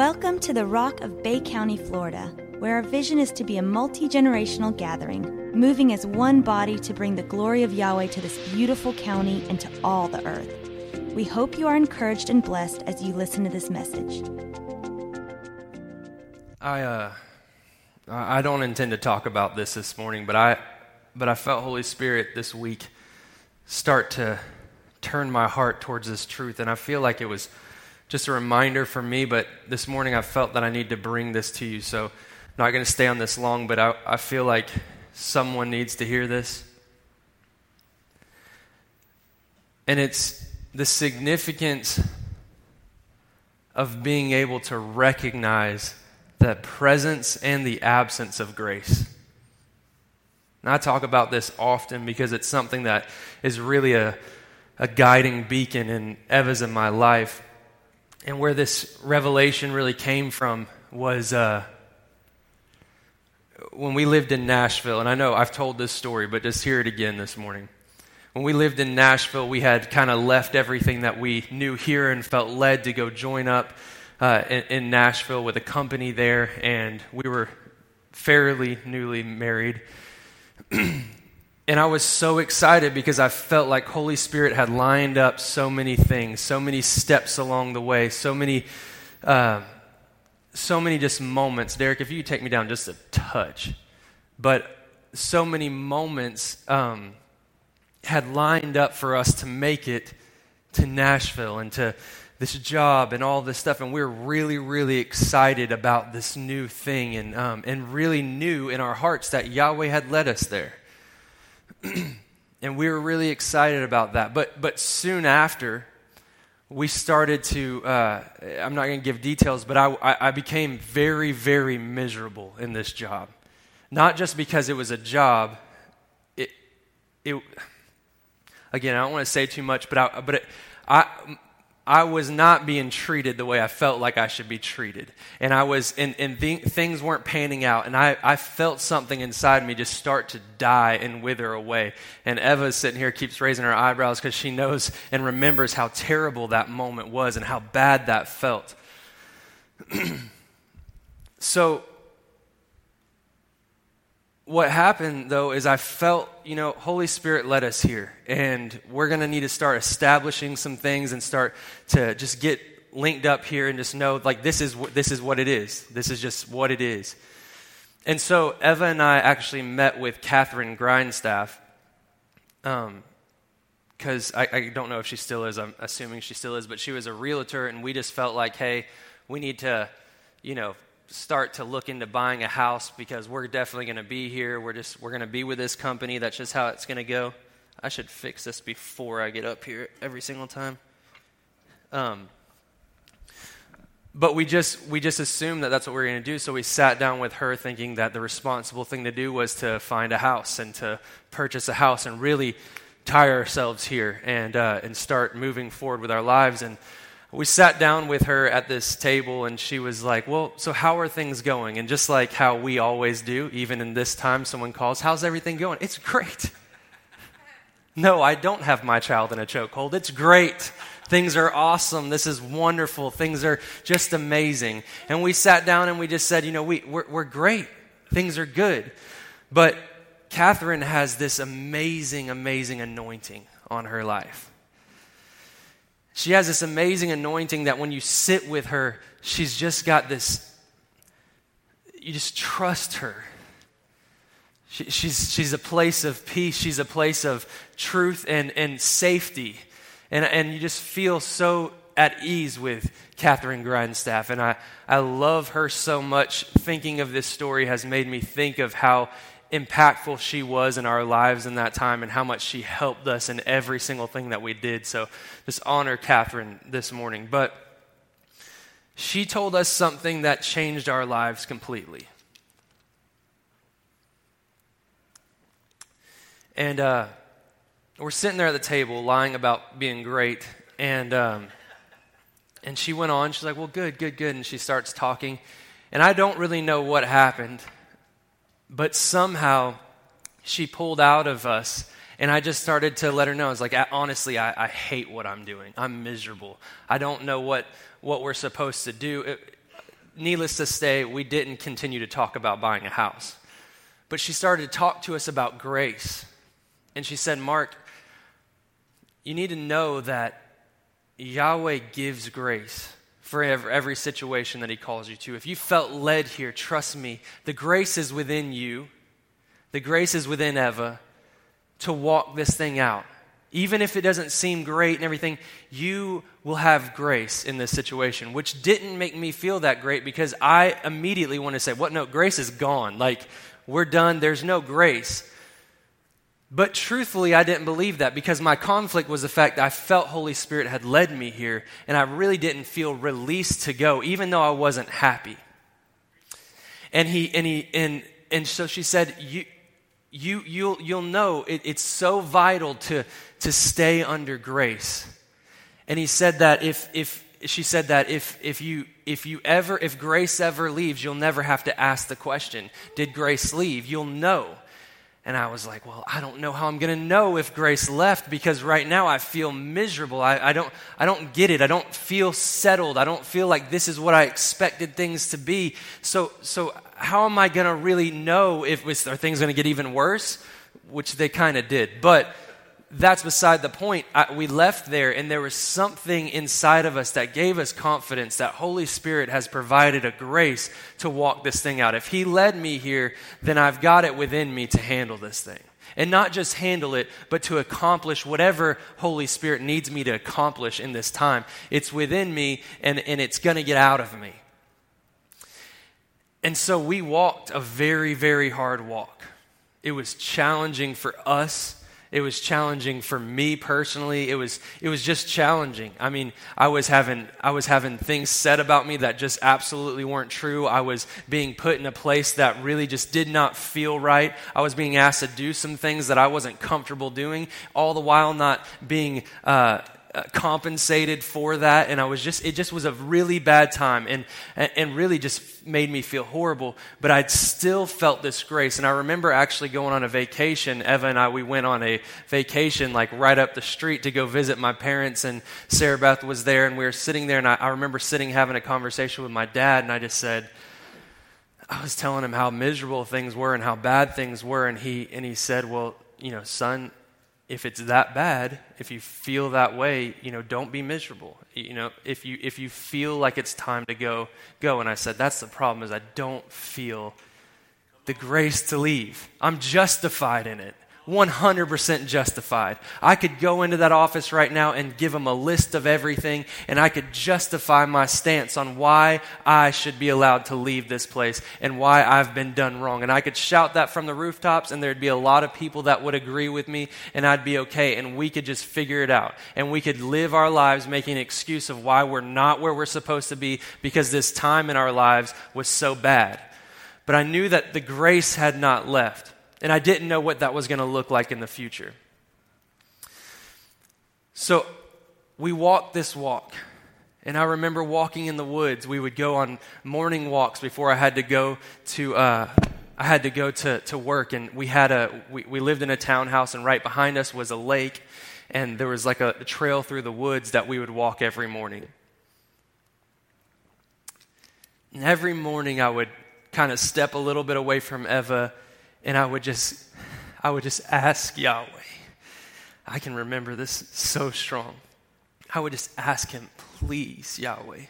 Welcome to the Rock of Bay County, Florida, where our vision is to be a multi generational gathering, moving as one body to bring the glory of Yahweh to this beautiful county and to all the earth. We hope you are encouraged and blessed as you listen to this message. I uh, I don't intend to talk about this this morning, but I but I felt Holy Spirit this week start to turn my heart towards this truth, and I feel like it was just a reminder for me, but this morning I felt that I need to bring this to you. So I'm not going to stay on this long, but I, I feel like someone needs to hear this. And it's the significance of being able to recognize the presence and the absence of grace. And I talk about this often because it's something that is really a, a guiding beacon in Eva's in my life. And where this revelation really came from was uh, when we lived in Nashville. And I know I've told this story, but just hear it again this morning. When we lived in Nashville, we had kind of left everything that we knew here and felt led to go join up uh, in, in Nashville with a company there. And we were fairly newly married. And I was so excited because I felt like Holy Spirit had lined up so many things, so many steps along the way, so many, uh, so many just moments. Derek, if you take me down just a touch, but so many moments um, had lined up for us to make it to Nashville and to this job and all this stuff, and we are really, really excited about this new thing, and um, and really knew in our hearts that Yahweh had led us there. and we were really excited about that. But, but soon after, we started to, uh, I'm not going to give details, but I, I, I became very, very miserable in this job. Not just because it was a job, it, it, again, I don't want to say too much, but I, but it, I, I was not being treated the way I felt like I should be treated. And I was, and, and th- things weren't panning out. And I, I felt something inside me just start to die and wither away. And Eva sitting here keeps raising her eyebrows because she knows and remembers how terrible that moment was and how bad that felt. so what happened though is I felt, you know, Holy Spirit led us here, and we're going to need to start establishing some things and start to just get linked up here and just know like this is this is what it is. This is just what it is. And so Eva and I actually met with Catherine Grindstaff, because um, I, I don't know if she still is. I'm assuming she still is, but she was a realtor, and we just felt like, hey, we need to, you know, start to look into buying a house because we're definitely going to be here. We're just we're going to be with this company. That's just how it's going to go. I should fix this before I get up here every single time. Um, but we just we just assumed that that's what we are going to do. So we sat down with her, thinking that the responsible thing to do was to find a house and to purchase a house and really tie ourselves here and uh, and start moving forward with our lives and we sat down with her at this table and she was like, Well, so how are things going? And just like how we always do, even in this time, someone calls, How's everything going? It's great. no, I don't have my child in a chokehold. It's great. Things are awesome. This is wonderful. Things are just amazing. And we sat down and we just said, You know, we, we're, we're great. Things are good. But Catherine has this amazing, amazing anointing on her life. She has this amazing anointing that when you sit with her, she's just got this, you just trust her. She, she's, she's a place of peace, she's a place of truth and, and safety. And, and you just feel so at ease with Catherine Grindstaff. And I, I love her so much. Thinking of this story has made me think of how impactful she was in our lives in that time and how much she helped us in every single thing that we did. So just honor Catherine this morning. But she told us something that changed our lives completely. And uh, we're sitting there at the table lying about being great. And, um, and she went on. She's like, Well, good, good, good. And she starts talking. And I don't really know what happened. But somehow she pulled out of us. And I just started to let her know. I was like, honestly, I, I hate what I'm doing. I'm miserable. I don't know what, what we're supposed to do. It, needless to say, we didn't continue to talk about buying a house. But she started to talk to us about grace. And she said, Mark, you need to know that Yahweh gives grace for every situation that He calls you to. If you felt led here, trust me, the grace is within you, the grace is within Eva to walk this thing out. Even if it doesn't seem great and everything, you will have grace in this situation, which didn't make me feel that great because I immediately want to say, What? No, grace is gone. Like, we're done. There's no grace. But truthfully, I didn't believe that because my conflict was the fact that I felt Holy Spirit had led me here, and I really didn't feel released to go, even though I wasn't happy. And he and he and and so she said, "You, you you'll you'll know it, it's so vital to to stay under grace." And he said that if if she said that if if you if you ever if grace ever leaves, you'll never have to ask the question, "Did grace leave?" You'll know and I was like, well, I don't know how I'm going to know if Grace left because right now I feel miserable. I, I, don't, I don't get it. I don't feel settled. I don't feel like this is what I expected things to be. So, so how am I going to really know if are things going to get even worse? Which they kind of did. But that's beside the point. I, we left there, and there was something inside of us that gave us confidence that Holy Spirit has provided a grace to walk this thing out. If He led me here, then I've got it within me to handle this thing. And not just handle it, but to accomplish whatever Holy Spirit needs me to accomplish in this time. It's within me, and, and it's going to get out of me. And so we walked a very, very hard walk. It was challenging for us it was challenging for me personally. It was, it was just challenging. I mean, I was, having, I was having things said about me that just absolutely weren't true. I was being put in a place that really just did not feel right. I was being asked to do some things that I wasn't comfortable doing, all the while not being. Uh, Uh, compensated for that and i was just it just was a really bad time and and really just made me feel horrible but i'd still felt this grace and i remember actually going on a vacation eva and i we went on a vacation like right up the street to go visit my parents and sarah beth was there and we were sitting there and i, I remember sitting having a conversation with my dad and i just said i was telling him how miserable things were and how bad things were and he and he said well you know son if it's that bad, if you feel that way, you know, don't be miserable. You know, if you if you feel like it's time to go, go. And I said, that's the problem is I don't feel the grace to leave. I'm justified in it. 100% justified. I could go into that office right now and give them a list of everything, and I could justify my stance on why I should be allowed to leave this place and why I've been done wrong. And I could shout that from the rooftops, and there'd be a lot of people that would agree with me, and I'd be okay, and we could just figure it out. And we could live our lives making an excuse of why we're not where we're supposed to be because this time in our lives was so bad. But I knew that the grace had not left. And I didn't know what that was going to look like in the future. So we walked this walk. And I remember walking in the woods. We would go on morning walks before I had to go to. Uh, I had to go to, to work, and we had a we, we lived in a townhouse, and right behind us was a lake, and there was like a, a trail through the woods that we would walk every morning. And every morning, I would kind of step a little bit away from Eva and I would just I would just ask Yahweh. I can remember this so strong. I would just ask him, please, Yahweh,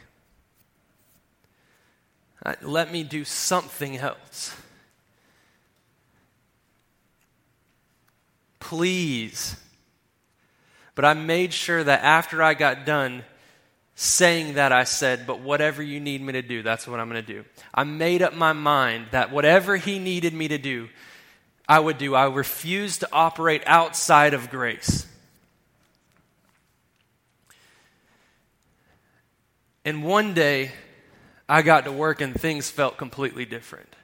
uh, let me do something else. Please. But I made sure that after I got done saying that, I said, But whatever you need me to do, that's what I'm going to do. I made up my mind that whatever He needed me to do, I would do. I refused to operate outside of grace. And one day, I got to work and things felt completely different.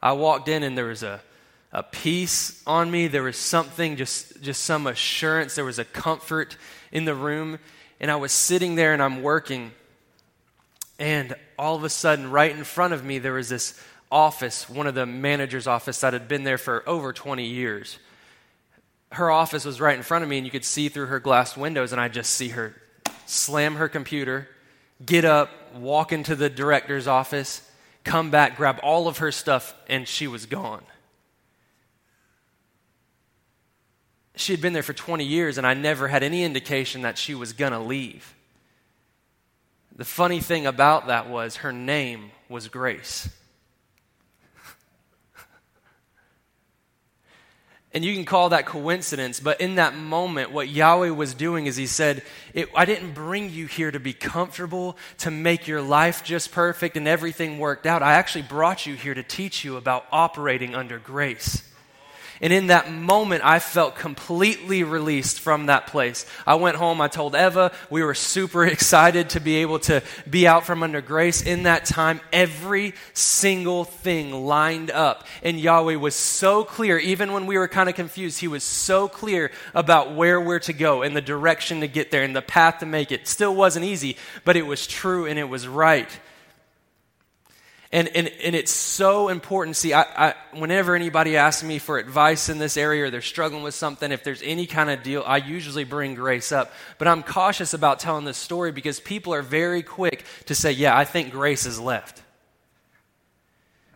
I walked in and there was a, a peace on me. There was something, just, just some assurance. There was a comfort in the room and I was sitting there and I'm working, and all of a sudden, right in front of me, there was this office, one of the manager's office that had been there for over 20 years. Her office was right in front of me, and you could see through her glass windows, and I just see her slam her computer get up, walk into the director's office, come back, grab all of her stuff, and she was gone. She had been there for 20 years, and I never had any indication that she was going to leave. The funny thing about that was her name was Grace. And you can call that coincidence, but in that moment, what Yahweh was doing is He said, I didn't bring you here to be comfortable, to make your life just perfect and everything worked out. I actually brought you here to teach you about operating under grace. And in that moment, I felt completely released from that place. I went home, I told Eva, we were super excited to be able to be out from under grace. In that time, every single thing lined up. And Yahweh was so clear, even when we were kind of confused, He was so clear about where we're to go and the direction to get there and the path to make it. Still wasn't easy, but it was true and it was right. And, and, and it's so important. See, I, I, whenever anybody asks me for advice in this area or they're struggling with something, if there's any kind of deal, I usually bring grace up. But I'm cautious about telling this story because people are very quick to say, Yeah, I think grace is left.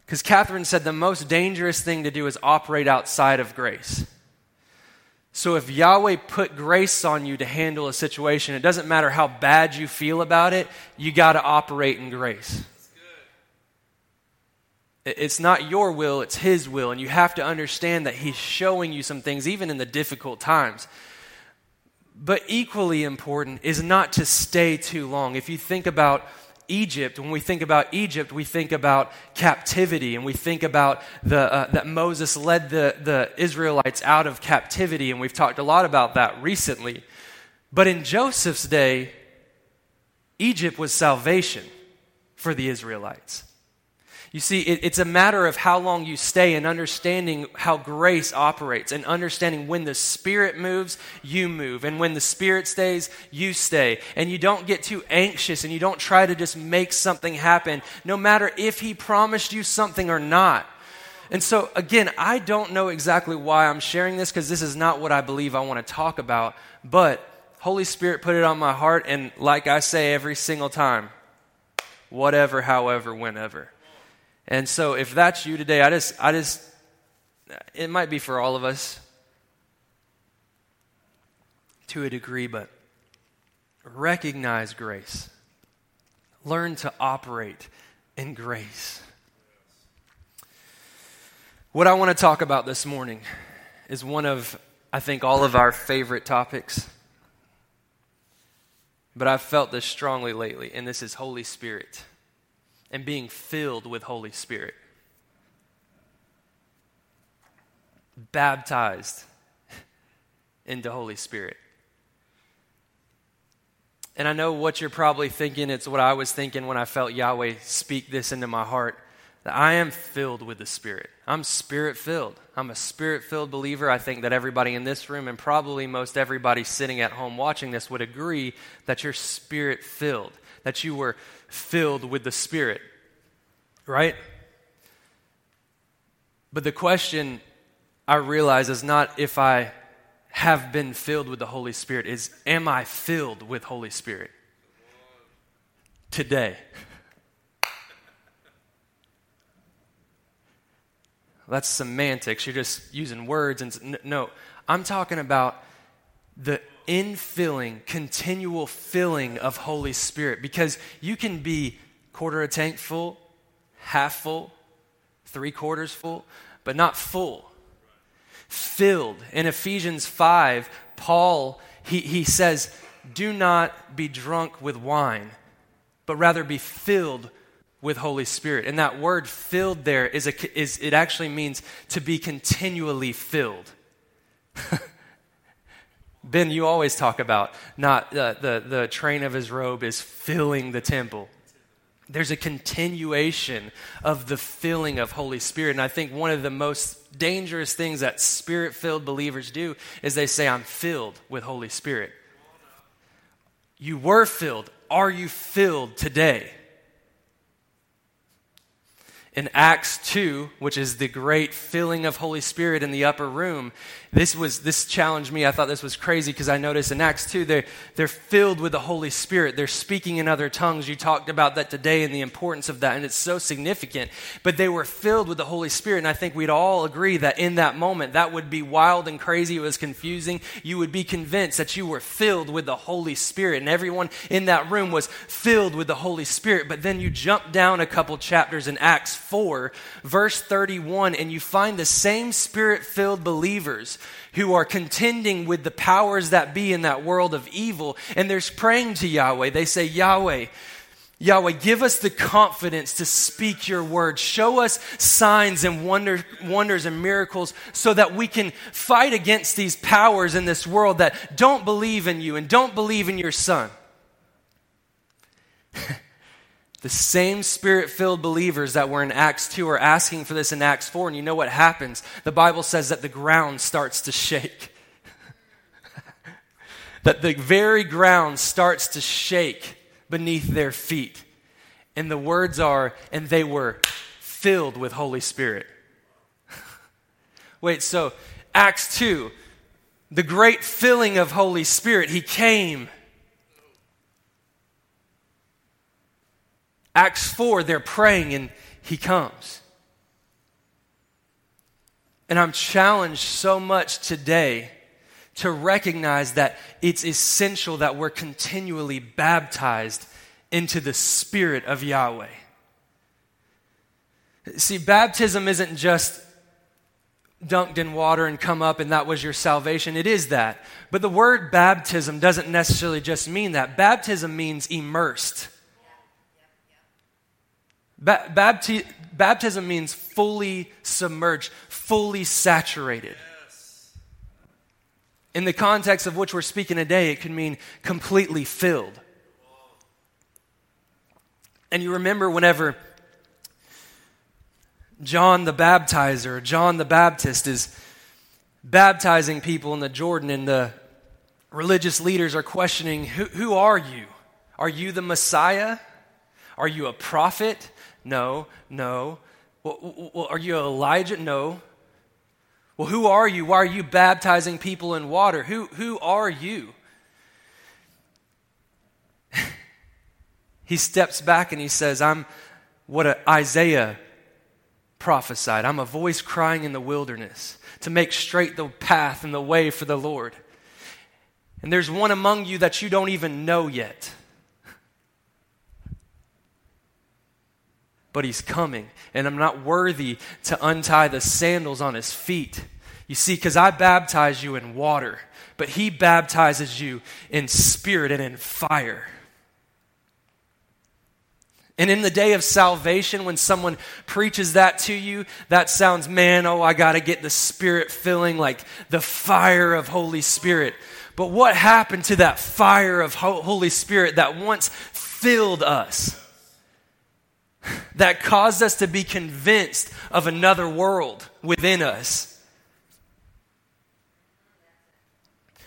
Because Catherine said the most dangerous thing to do is operate outside of grace. So if Yahweh put grace on you to handle a situation, it doesn't matter how bad you feel about it, you got to operate in grace. It's not your will, it's His will. And you have to understand that He's showing you some things, even in the difficult times. But equally important is not to stay too long. If you think about Egypt, when we think about Egypt, we think about captivity and we think about the, uh, that Moses led the, the Israelites out of captivity, and we've talked a lot about that recently. But in Joseph's day, Egypt was salvation for the Israelites. You see, it, it's a matter of how long you stay and understanding how grace operates and understanding when the Spirit moves, you move. And when the Spirit stays, you stay. And you don't get too anxious and you don't try to just make something happen, no matter if He promised you something or not. And so, again, I don't know exactly why I'm sharing this because this is not what I believe I want to talk about. But Holy Spirit put it on my heart, and like I say every single time, whatever, however, whenever. And so if that's you today, I just, I just, it might be for all of us to a degree, but recognize grace. Learn to operate in grace. What I want to talk about this morning is one of, I think, all of our favorite topics. But I've felt this strongly lately, and this is Holy Spirit and being filled with Holy Spirit. Baptized into Holy Spirit. And I know what you're probably thinking. It's what I was thinking when I felt Yahweh speak this into my heart that I am filled with the Spirit. I'm spirit filled. I'm a spirit filled believer. I think that everybody in this room and probably most everybody sitting at home watching this would agree that you're spirit filled, that you were filled with the Spirit, right? But the question I realize is not if I have been filled with the Holy Spirit, is am I filled with Holy Spirit today? That's semantics. You're just using words. And no, I'm talking about the infilling, continual filling of Holy Spirit because you can be quarter a tank full, half full, three quarters full, but not full. Filled. In Ephesians 5, Paul, he, he says, Do not be drunk with wine, but rather be filled with Holy Spirit. And that word filled there is, a, is it actually means to be continually filled. Ben, you always talk about not uh, the, the train of his robe is filling the temple. There's a continuation of the filling of Holy Spirit. And I think one of the most dangerous things that spirit filled believers do is they say, I'm filled with Holy Spirit. You were filled. Are you filled today? In Acts 2, which is the great filling of Holy Spirit in the upper room, this was this challenged me. I thought this was crazy because I noticed in Acts 2 they're, they're filled with the Holy Spirit. They're speaking in other tongues. You talked about that today and the importance of that, and it's so significant. But they were filled with the Holy Spirit, and I think we'd all agree that in that moment that would be wild and crazy. It was confusing. You would be convinced that you were filled with the Holy Spirit, and everyone in that room was filled with the Holy Spirit. But then you jump down a couple chapters in Acts 4, verse 31, and you find the same spirit filled believers who are contending with the powers that be in that world of evil, and they're praying to Yahweh. They say, Yahweh, Yahweh, give us the confidence to speak your word. Show us signs and wonder, wonders and miracles so that we can fight against these powers in this world that don't believe in you and don't believe in your son. The same spirit filled believers that were in Acts 2 are asking for this in Acts 4. And you know what happens? The Bible says that the ground starts to shake. that the very ground starts to shake beneath their feet. And the words are, and they were filled with Holy Spirit. Wait, so Acts 2, the great filling of Holy Spirit, He came Acts 4, they're praying and he comes. And I'm challenged so much today to recognize that it's essential that we're continually baptized into the Spirit of Yahweh. See, baptism isn't just dunked in water and come up and that was your salvation. It is that. But the word baptism doesn't necessarily just mean that. Baptism means immersed. Ba- bapti- baptism means fully submerged, fully saturated. In the context of which we're speaking today, it could mean completely filled. And you remember whenever John the baptizer, John the Baptist, is baptizing people in the Jordan, and the religious leaders are questioning, Who, who are you? Are you the Messiah? Are you a prophet? No, no. Well, well, are you Elijah? No. Well, who are you? Why are you baptizing people in water? Who, who are you? he steps back and he says, I'm what Isaiah prophesied. I'm a voice crying in the wilderness to make straight the path and the way for the Lord. And there's one among you that you don't even know yet. But he's coming, and I'm not worthy to untie the sandals on his feet. You see, because I baptize you in water, but he baptizes you in spirit and in fire. And in the day of salvation, when someone preaches that to you, that sounds, man, oh, I got to get the spirit filling like the fire of Holy Spirit. But what happened to that fire of Holy Spirit that once filled us? That caused us to be convinced of another world within us.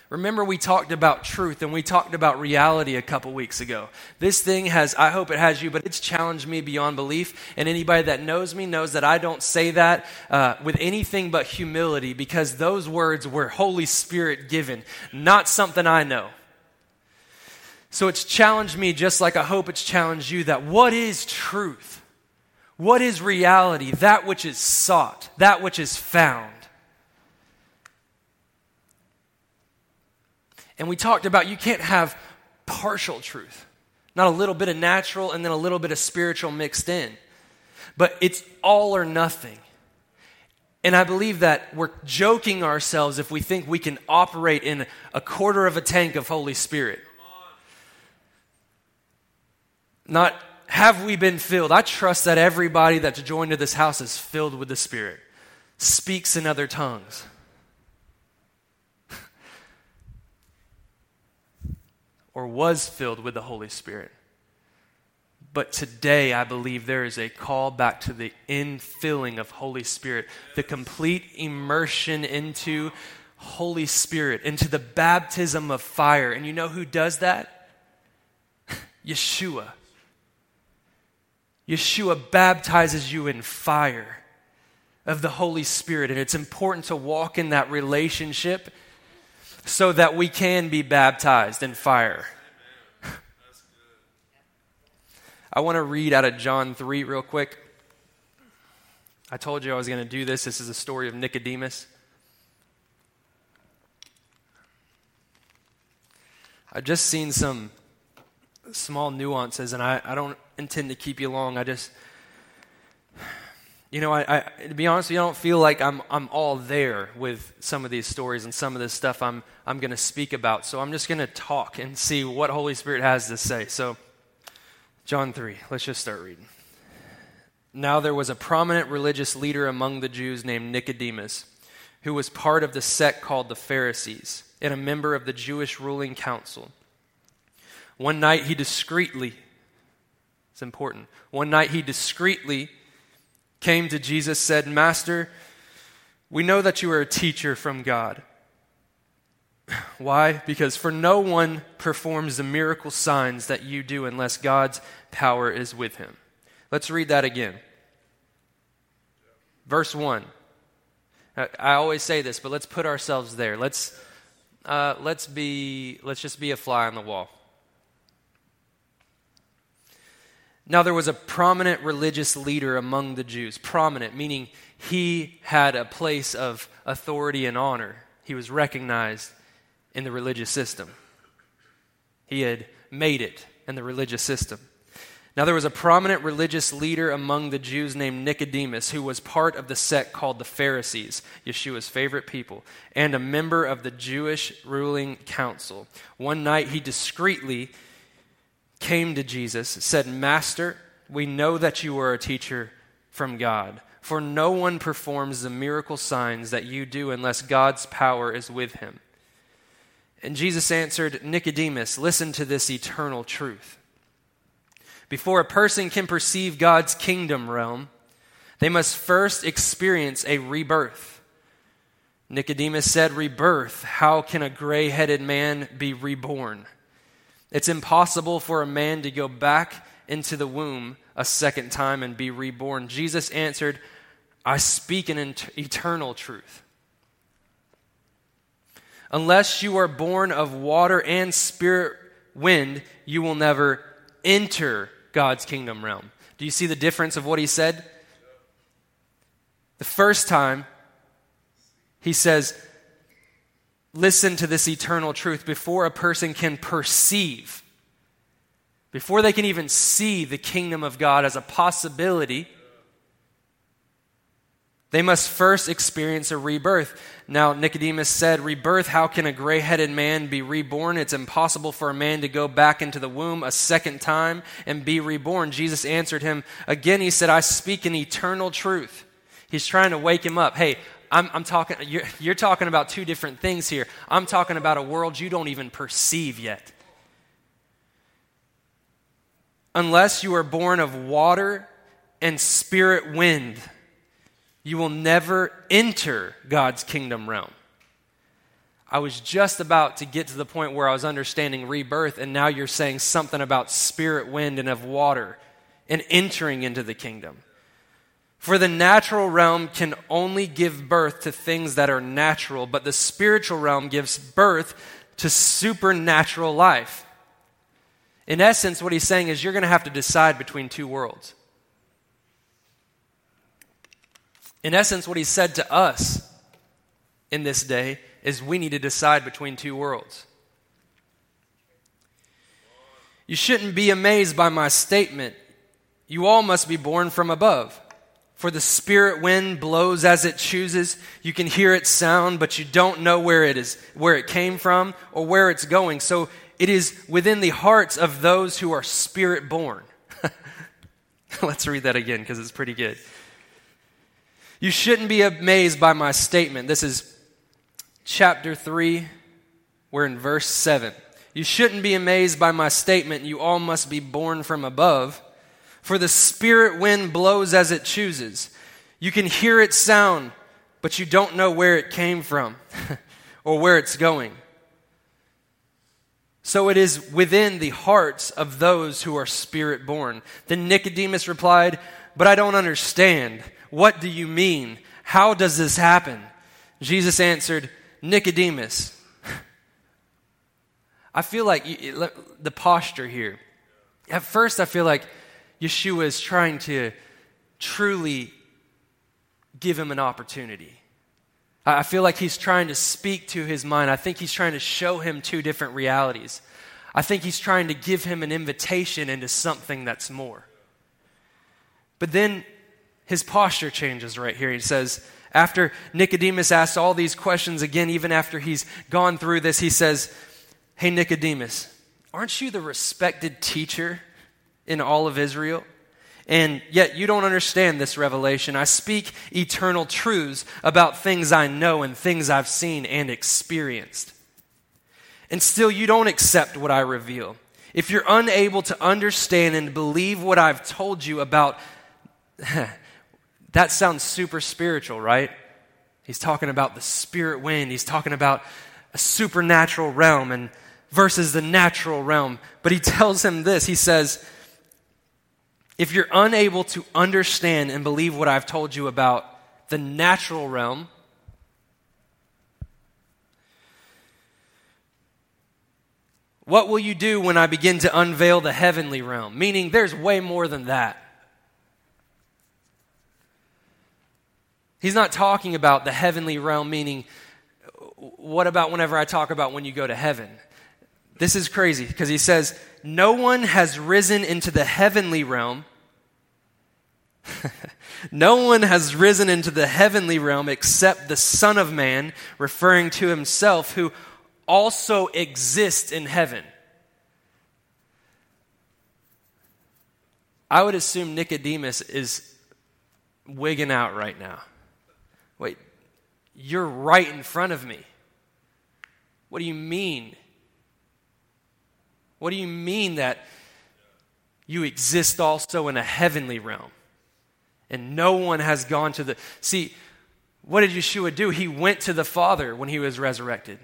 Remember, we talked about truth and we talked about reality a couple weeks ago. This thing has, I hope it has you, but it's challenged me beyond belief. And anybody that knows me knows that I don't say that uh, with anything but humility because those words were Holy Spirit given, not something I know. So it's challenged me just like I hope it's challenged you that what is truth? What is reality? That which is sought, that which is found. And we talked about you can't have partial truth, not a little bit of natural and then a little bit of spiritual mixed in, but it's all or nothing. And I believe that we're joking ourselves if we think we can operate in a quarter of a tank of Holy Spirit. Not have we been filled. I trust that everybody that's joined to this house is filled with the Spirit, speaks in other tongues. or was filled with the Holy Spirit. But today, I believe there is a call back to the infilling of Holy Spirit, the complete immersion into Holy Spirit, into the baptism of fire. And you know who does that? Yeshua. Yeshua baptizes you in fire of the Holy Spirit. And it's important to walk in that relationship so that we can be baptized in fire. I want to read out of John 3 real quick. I told you I was going to do this. This is the story of Nicodemus. I've just seen some small nuances, and I, I don't intend to keep you long. I just, you know, I, I, to be honest, you, I don't feel like I'm, I'm all there with some of these stories and some of this stuff I'm, I'm going to speak about. So I'm just going to talk and see what Holy Spirit has to say. So, John 3, let's just start reading. Now there was a prominent religious leader among the Jews named Nicodemus, who was part of the sect called the Pharisees and a member of the Jewish ruling council. One night he discreetly, it's important, one night he discreetly came to Jesus, said, Master, we know that you are a teacher from God. Why? Because for no one performs the miracle signs that you do unless God's power is with him. Let's read that again. Verse 1. I always say this, but let's put ourselves there. Let's uh, let's be let's just be a fly on the wall. Now there was a prominent religious leader among the Jews. Prominent meaning he had a place of authority and honor. He was recognized in the religious system. He had made it in the religious system. Now, there was a prominent religious leader among the Jews named Nicodemus, who was part of the sect called the Pharisees, Yeshua's favorite people, and a member of the Jewish ruling council. One night, he discreetly came to Jesus, said, Master, we know that you are a teacher from God, for no one performs the miracle signs that you do unless God's power is with him. And Jesus answered, Nicodemus, listen to this eternal truth. Before a person can perceive God's kingdom realm, they must first experience a rebirth. Nicodemus said, Rebirth. How can a gray headed man be reborn? It's impossible for a man to go back into the womb a second time and be reborn. Jesus answered, I speak an eternal truth. Unless you are born of water and spirit wind, you will never enter God's kingdom realm. Do you see the difference of what he said? The first time, he says, Listen to this eternal truth before a person can perceive, before they can even see the kingdom of God as a possibility they must first experience a rebirth. Now, Nicodemus said, Rebirth, how can a gray headed man be reborn? It's impossible for a man to go back into the womb a second time and be reborn. Jesus answered him again. He said, I speak an eternal truth. He's trying to wake him up. Hey, I'm, I'm talking, you're, you're talking about two different things here. I'm talking about a world you don't even perceive yet. Unless you are born of water and spirit wind you will never enter God's kingdom realm. I was just about to get to the point where I was understanding rebirth, and now you're saying something about spirit, wind, and of water and entering into the kingdom. For the natural realm can only give birth to things that are natural, but the spiritual realm gives birth to supernatural life. In essence, what he's saying is you're going to have to decide between two worlds. In essence, what he said to us in this day is we need to decide between two worlds. You shouldn't be amazed by my statement. You all must be born from above. For the spirit wind blows as it chooses. You can hear its sound, but you don't know where it is, where it came from or where it's going. So it is within the hearts of those who are spirit born. Let's read that again because it's pretty good. You shouldn't be amazed by my statement. This is chapter 3. We're in verse 7. You shouldn't be amazed by my statement. You all must be born from above. For the spirit wind blows as it chooses. You can hear its sound, but you don't know where it came from or where it's going. So it is within the hearts of those who are spirit born. Then Nicodemus replied, But I don't understand. What do you mean? How does this happen? Jesus answered, Nicodemus. I feel like the posture here. At first, I feel like Yeshua is trying to truly give him an opportunity. I feel like he's trying to speak to his mind. I think he's trying to show him two different realities. I think he's trying to give him an invitation into something that's more. But then his posture changes right here. He says, after Nicodemus asks all these questions again, even after he's gone through this, he says, Hey, Nicodemus, aren't you the respected teacher in all of Israel? And yet you don't understand this revelation. I speak eternal truths about things I know and things I've seen and experienced. And still you don't accept what I reveal. If you're unable to understand and believe what I've told you about, that sounds super spiritual, right? He's talking about the spirit wind. He's talking about a supernatural realm and versus the natural realm. But he tells him this. He says, if you're unable to understand and believe what I've told you about the natural realm, what will you do when I begin to unveil the heavenly realm? Meaning, there's way more than that. He's not talking about the heavenly realm, meaning, what about whenever I talk about when you go to heaven? This is crazy because he says, No one has risen into the heavenly realm. no one has risen into the heavenly realm except the Son of Man, referring to himself, who also exists in heaven. I would assume Nicodemus is wigging out right now. Wait, you're right in front of me. What do you mean? What do you mean that you exist also in a heavenly realm? And no one has gone to the. See, what did Yeshua do? He went to the Father when he was resurrected.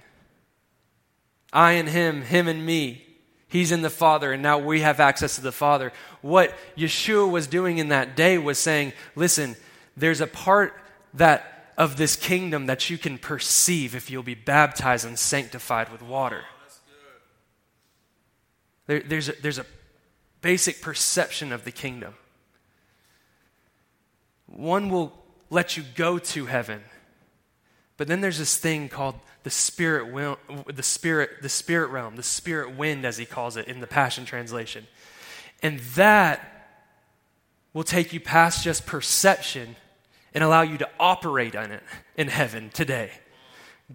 I and him, him and me. He's in the Father, and now we have access to the Father. What Yeshua was doing in that day was saying, listen, there's a part that of this kingdom that you can perceive if you'll be baptized and sanctified with water. There, there's, a, there's a basic perception of the kingdom. One will let you go to heaven. But then there's this thing called the spirit, the spirit, the spirit realm, the spirit wind, as he calls it in the Passion Translation. And that will take you past just perception and allow you to operate on it in heaven today.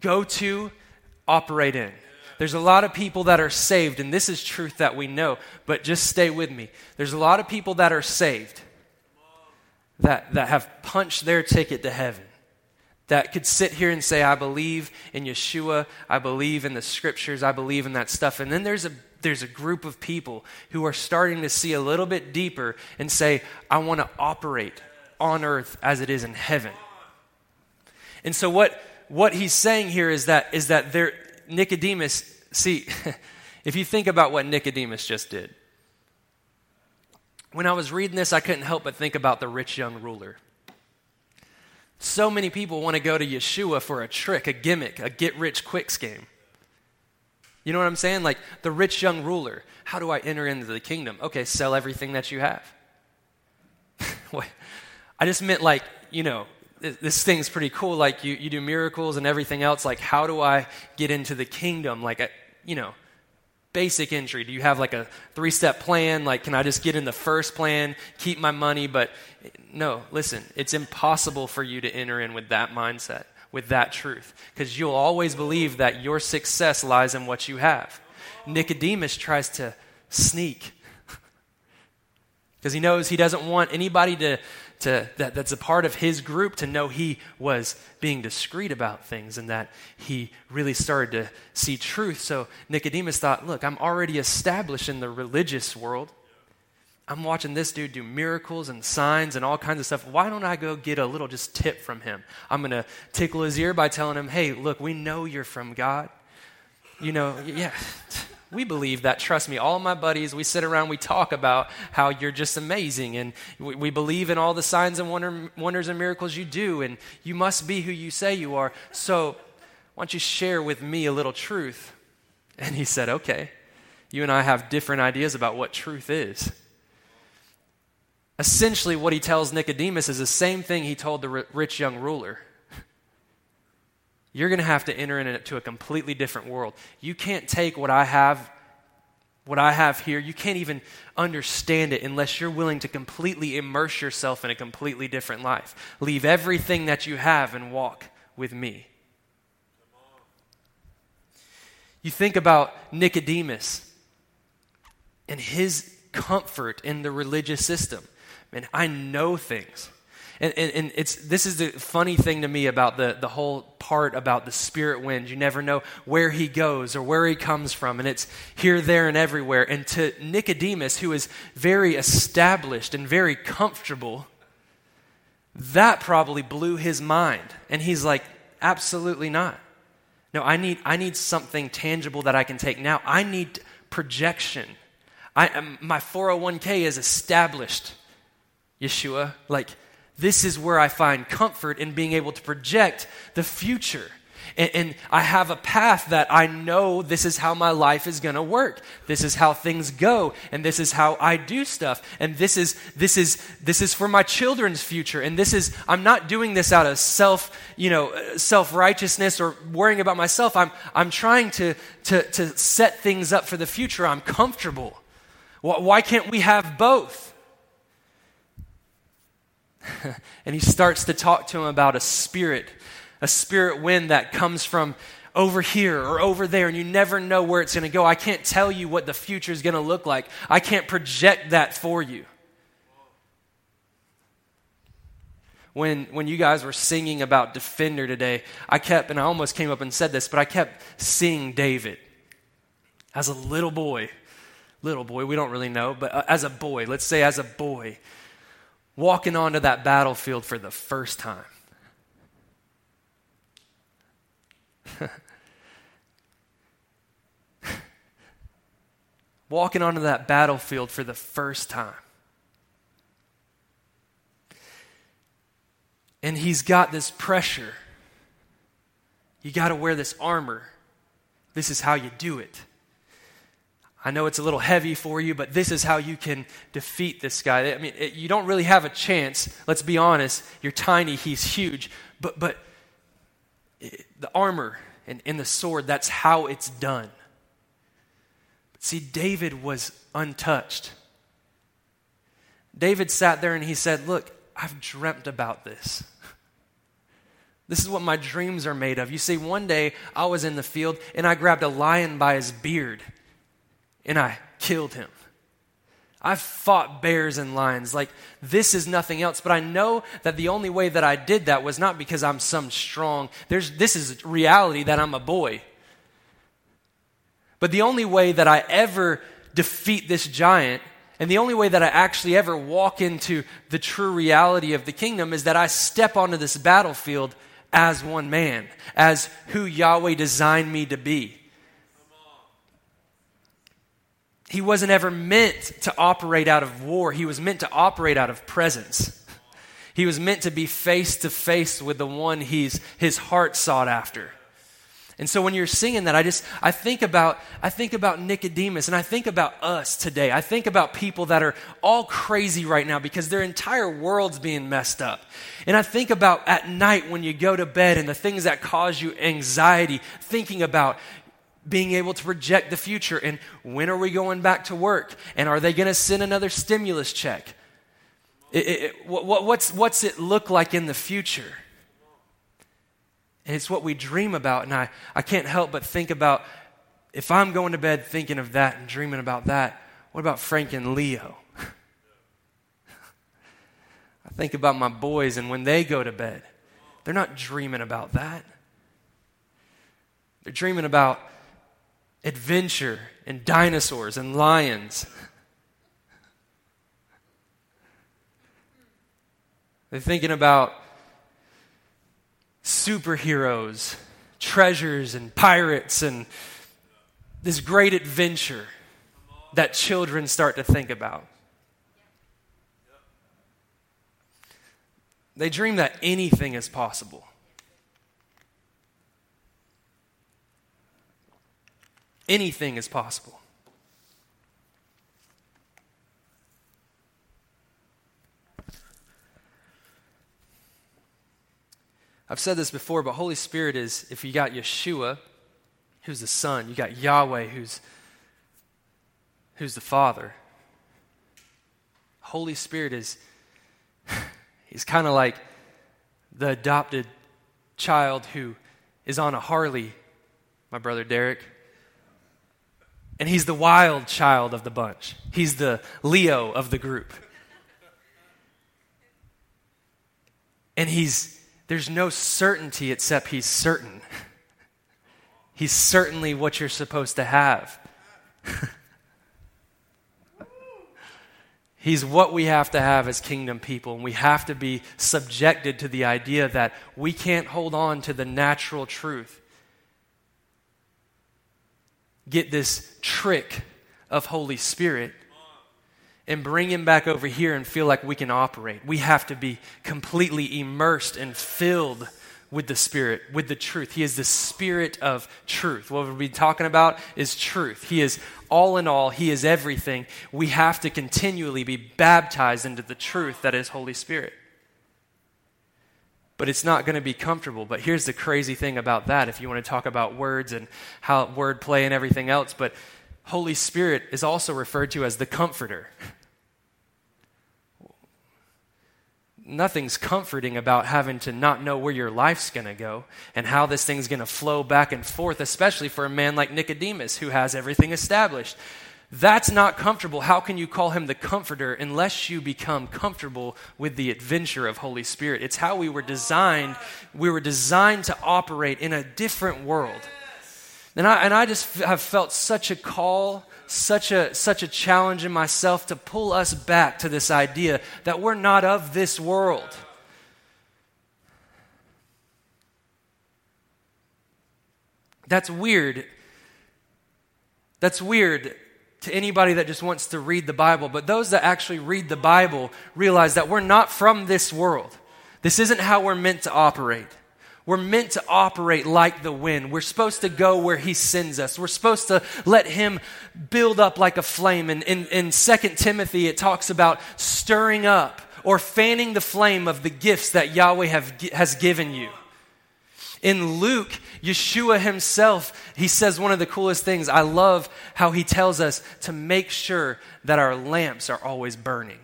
Go to, operate in. There's a lot of people that are saved, and this is truth that we know, but just stay with me. There's a lot of people that are saved that, that have punched their ticket to heaven, that could sit here and say, I believe in Yeshua, I believe in the scriptures, I believe in that stuff. And then there's a, there's a group of people who are starting to see a little bit deeper and say, I want to operate on earth as it is in heaven. And so what, what he's saying here is that, is that there, Nicodemus, see, if you think about what Nicodemus just did, when I was reading this, I couldn't help but think about the rich young ruler. So many people want to go to Yeshua for a trick, a gimmick, a get rich quick scheme. You know what I'm saying? Like the rich young ruler. How do I enter into the kingdom? Okay, sell everything that you have. I just meant like, you know, this thing's pretty cool. Like you, you do miracles and everything else. Like, how do I get into the kingdom? Like, you know, basic entry? Do you have like a three step plan? Like, can I just get in the first plan, keep my money? But no, listen, it's impossible for you to enter in with that mindset, with that truth, because you'll always believe that your success lies in what you have. Nicodemus tries to sneak because he knows he doesn't want anybody to to, that, that's a part of his group to know he was being discreet about things and that he really started to see truth. So Nicodemus thought, look, I'm already established in the religious world. I'm watching this dude do miracles and signs and all kinds of stuff. Why don't I go get a little just tip from him? I'm going to tickle his ear by telling him, hey, look, we know you're from God. You know, yeah. We believe that. Trust me, all my buddies, we sit around, we talk about how you're just amazing. And we, we believe in all the signs and wonder, wonders and miracles you do. And you must be who you say you are. So why don't you share with me a little truth? And he said, Okay. You and I have different ideas about what truth is. Essentially, what he tells Nicodemus is the same thing he told the rich young ruler you're going to have to enter into a completely different world. You can't take what I have what I have here, you can't even understand it unless you're willing to completely immerse yourself in a completely different life. Leave everything that you have and walk with me. You think about Nicodemus and his comfort in the religious system. Man, I know things. And, and, and, it's, this is the funny thing to me about the, the whole part about the spirit wind. You never know where he goes or where he comes from, and it's here, there, and everywhere. And to Nicodemus, who is very established and very comfortable, that probably blew his mind. And he's like, absolutely not. No, I need, I need something tangible that I can take now. I need projection. I, um, my 401k is established, Yeshua. Like, this is where I find comfort in being able to project the future. And, and, I have a path that I know this is how my life is going to work. This is how things go, and this is how I do stuff. And this is this is this is for my children's future. And this is I'm not doing this out of self, you know, uh, self righteousness or worrying about myself. I'm I'm trying to to to set things up for the future. I'm comfortable. Why can't we have both? and he starts to talk to him about a spirit, a spirit wind that comes from over here or over there, and you never know where it's going to go. I can't tell you what the future is going to look like, I can't project that for you. When, when you guys were singing about Defender today, I kept, and I almost came up and said this, but I kept seeing David as a little boy. Little boy, we don't really know, but uh, as a boy, let's say as a boy, walking onto that battlefield for the first time. walking onto that battlefield for the first time. And he's got this pressure. You got to wear this armor. This is how you do it. I know it's a little heavy for you, but this is how you can defeat this guy. I mean, it, you don't really have a chance. Let's be honest. You're tiny, he's huge. But, but it, the armor and, and the sword, that's how it's done. But see, David was untouched. David sat there and he said, Look, I've dreamt about this. This is what my dreams are made of. You see, one day I was in the field and I grabbed a lion by his beard and I killed him. I've fought bears and lions. Like, this is nothing else. But I know that the only way that I did that was not because I'm some strong, there's, this is reality that I'm a boy. But the only way that I ever defeat this giant, and the only way that I actually ever walk into the true reality of the kingdom, is that I step onto this battlefield as one man, as who Yahweh designed me to be. He wasn't ever meant to operate out of war, he was meant to operate out of presence. He was meant to be face to face with the one he's, his heart sought after. And so when you're singing that, I just I think about I think about Nicodemus and I think about us today. I think about people that are all crazy right now because their entire world's being messed up. And I think about at night when you go to bed and the things that cause you anxiety, thinking about being able to project the future and when are we going back to work? And are they going to send another stimulus check? It, it, what, what's, what's it look like in the future? And it's what we dream about and I, I can't help but think about if i'm going to bed thinking of that and dreaming about that what about frank and leo? I think about my boys and when they go to bed they're not dreaming about that. They're dreaming about adventure and dinosaurs and lions. They're thinking about superheroes, treasures, and pirates, and this great adventure that children start to think about. They dream that anything is possible. Anything is possible. I've said this before, but Holy Spirit is if you got Yeshua, who's the Son, you got Yahweh, who's, who's the Father. Holy Spirit is he's kind of like the adopted child who is on a Harley, my brother Derek. And he's the wild child of the bunch. He's the Leo of the group. And he's there's no certainty except He's certain. He's certainly what you're supposed to have. He's what we have to have as kingdom people, and we have to be subjected to the idea that we can't hold on to the natural truth. Get this trick of Holy Spirit and bring him back over here and feel like we can operate. We have to be completely immersed and filled with the Spirit, with the truth. He is the Spirit of truth. What we'll be talking about is truth. He is all in all, He is everything. We have to continually be baptized into the truth that is Holy Spirit. But it's not going to be comfortable. But here's the crazy thing about that if you want to talk about words and how word play and everything else. But Holy Spirit is also referred to as the Comforter. Nothing's comforting about having to not know where your life's going to go and how this thing's going to flow back and forth, especially for a man like Nicodemus who has everything established. That's not comfortable. How can you call him the comforter unless you become comfortable with the adventure of Holy Spirit? It's how we were designed. We were designed to operate in a different world. And I, and I just have felt such a call, such a, such a challenge in myself to pull us back to this idea that we're not of this world. That's weird. That's weird to anybody that just wants to read the Bible, but those that actually read the Bible realize that we're not from this world. This isn't how we're meant to operate. We're meant to operate like the wind. We're supposed to go where He sends us. We're supposed to let Him build up like a flame. And in, in 2 Timothy, it talks about stirring up or fanning the flame of the gifts that Yahweh have, has given you. In Luke, Yeshua himself, he says one of the coolest things. I love how he tells us to make sure that our lamps are always burning.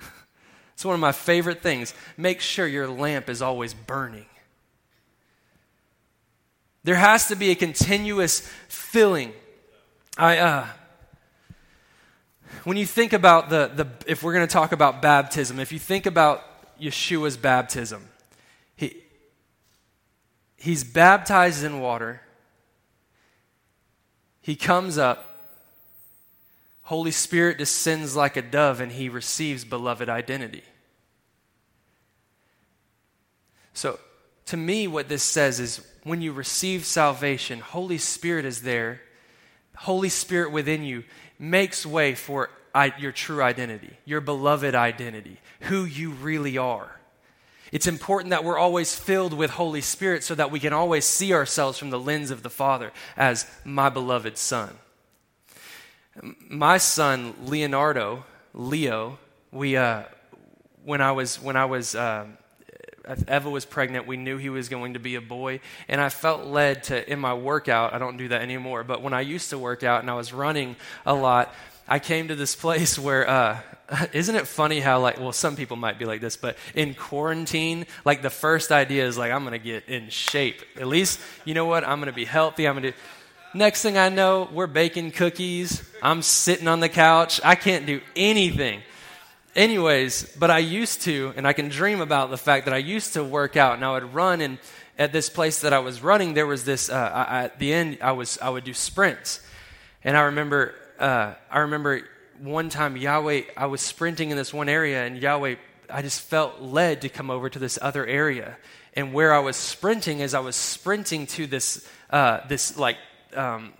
it's one of my favorite things. Make sure your lamp is always burning. There has to be a continuous filling. I, uh, when you think about the, the if we're going to talk about baptism, if you think about Yeshua's baptism, he's baptized in water. He comes up. Holy Spirit descends like a dove and he receives beloved identity. So, to me, what this says is when you receive salvation, Holy Spirit is there. Holy Spirit within you makes way for your true identity, your beloved identity, who you really are. It's important that we're always filled with Holy Spirit so that we can always see ourselves from the lens of the Father as my beloved Son. My son, Leonardo, Leo, we, uh, when I was, when I was, um, Eva was pregnant, we knew he was going to be a boy. And I felt led to, in my workout, I don't do that anymore, but when I used to work out and I was running a lot, I came to this place where, uh, isn't it funny how, like, well, some people might be like this, but in quarantine, like, the first idea is, like, I'm to get in shape. At least, you know what? I'm to be healthy. I'm to do Next thing I know, we're baking cookies. I'm sitting on the couch. I can't do anything. Anyways, but I used to, and I can dream about the fact that I used to work out and I would run and at this place that I was running, there was this. Uh, I, at the end, I was I would do sprints, and I remember uh, I remember one time Yahweh. I was sprinting in this one area, and Yahweh. I just felt led to come over to this other area, and where I was sprinting, as I was sprinting to this uh, this like um,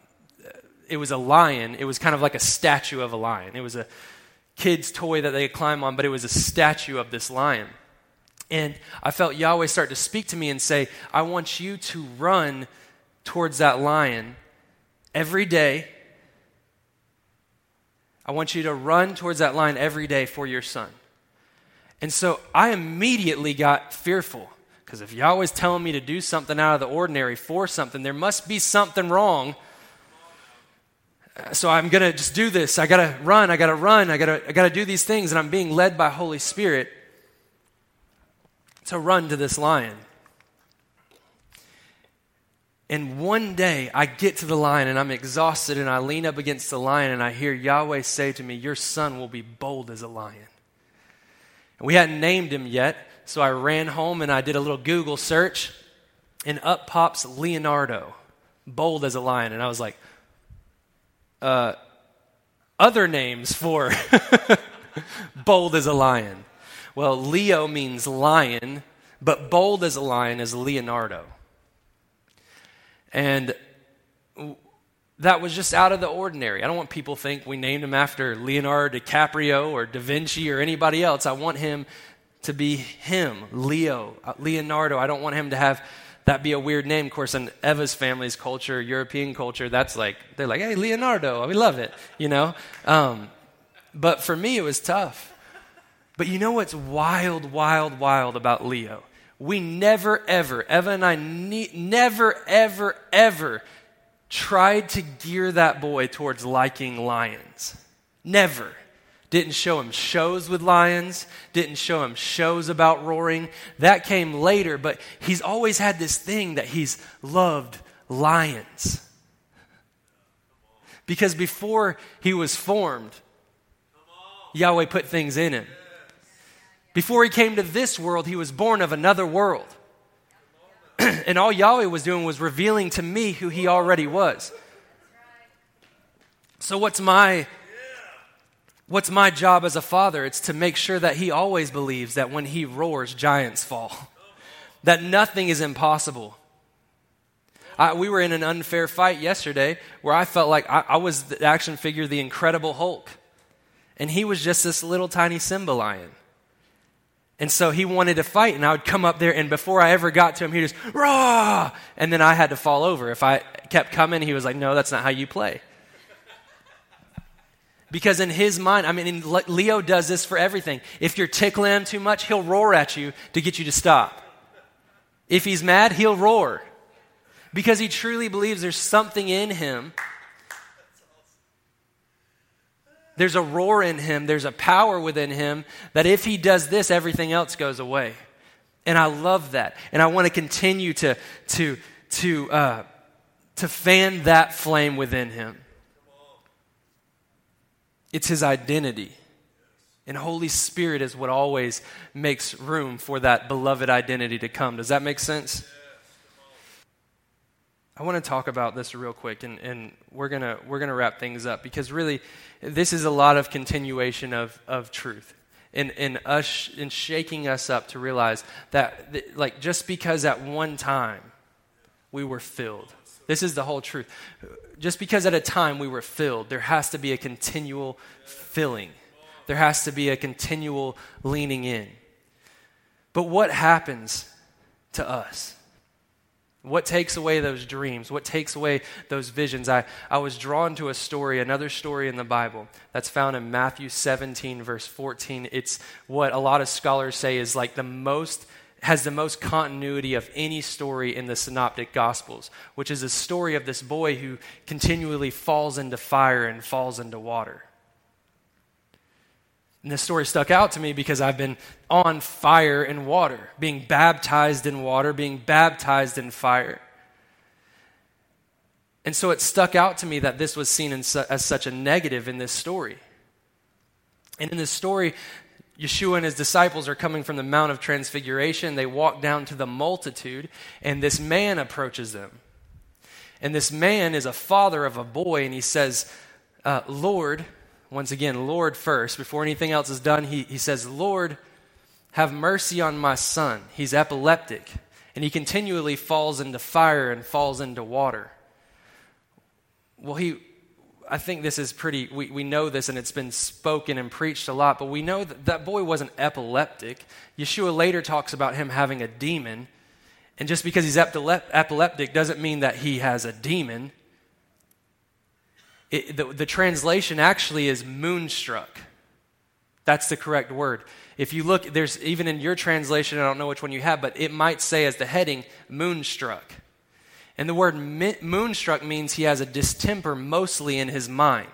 it was a lion. It was kind of like a statue of a lion. It was a kid's toy that they could climb on, but it was a statue of this lion. And I felt Yahweh start to speak to me and say, I want you to run towards that lion every day. I want you to run towards that lion every day for your son. And so I immediately got fearful because if Yahweh's telling me to do something out of the ordinary for something, there must be something wrong. So I'm going to just do this. I got to run. I got to run. I got to I got to do these things and I'm being led by Holy Spirit to run to this lion. And one day I get to the lion and I'm exhausted and I lean up against the lion and I hear Yahweh say to me, Your son will be bold as a lion. And we hadn't named him yet, so I ran home and I did a little Google search and up pops Leonardo, bold as a lion. And I was like, uh, other names for bold as a lion. Well, Leo means lion, but bold as a lion is Leonardo. And that was just out of the ordinary. I don't want people to think we named him after Leonardo DiCaprio or Da Vinci or anybody else. I want him to be him, Leo, uh, Leonardo. I don't want him to have that be a weird name. Of course, in Eva's family's culture, European culture, that's like, they're like, hey, Leonardo, we love it, you know? Um, but for me, it was tough. But you know what's wild, wild, wild about Leo? We never, ever, Eva and I ne- never, ever, ever tried to gear that boy towards liking lions. Never. Didn't show him shows with lions, didn't show him shows about roaring. That came later, but he's always had this thing that he's loved lions. Because before he was formed, Yahweh put things in him. Before he came to this world, he was born of another world. and all Yahweh was doing was revealing to me who he already was. So what's my what's my job as a father? It's to make sure that he always believes that when he roars, giants fall. That nothing is impossible. I, we were in an unfair fight yesterday where I felt like I, I was the action figure, the Incredible Hulk. And he was just this little tiny Simba lion. And so he wanted to fight, and I would come up there, and before I ever got to him, he just, raw! And then I had to fall over. If I kept coming, he was like, no, that's not how you play. Because in his mind, I mean, Leo does this for everything. If you're tickling him too much, he'll roar at you to get you to stop. If he's mad, he'll roar. Because he truly believes there's something in him There's a roar in him, there's a power within him that if he does this, everything else goes away. And I love that. And I want to continue to, to, to, uh, to fan that flame within him. It's his identity. And Holy Spirit is what always makes room for that beloved identity to come. Does that make sense? I want to talk about this real quick, and, and we're going we're gonna wrap things up because really, this is a lot of continuation of, of truth. And, and us in shaking us up to realize that, that, like, just because at one time we were filled, this is the whole truth. Just because at a time we were filled, there has to be a continual filling, there has to be a continual leaning in. But what happens to us? What takes away those dreams? What takes away those visions? I, I was drawn to a story, another story in the Bible that's found in Matthew 17, verse 14. It's what a lot of scholars say is like the most, has the most continuity of any story in the Synoptic Gospels, which is a story of this boy who continually falls into fire and falls into water. And this story stuck out to me because I've been on fire and water, being baptized in water, being baptized in fire. And so it stuck out to me that this was seen su- as such a negative in this story. And in this story, Yeshua and his disciples are coming from the Mount of Transfiguration. They walk down to the multitude, and this man approaches them. And this man is a father of a boy, and he says, uh, Lord, once again, Lord first. Before anything else is done, he, he says, Lord, have mercy on my son. He's epileptic, and he continually falls into fire and falls into water. Well, he, I think this is pretty, we, we know this and it's been spoken and preached a lot, but we know that that boy wasn't epileptic. Yeshua later talks about him having a demon. And just because he's epileptic doesn't mean that he has a demon. It, the, the translation actually is moonstruck. That's the correct word. If you look, there's even in your translation, I don't know which one you have, but it might say as the heading, moonstruck. And the word moonstruck means he has a distemper mostly in his mind.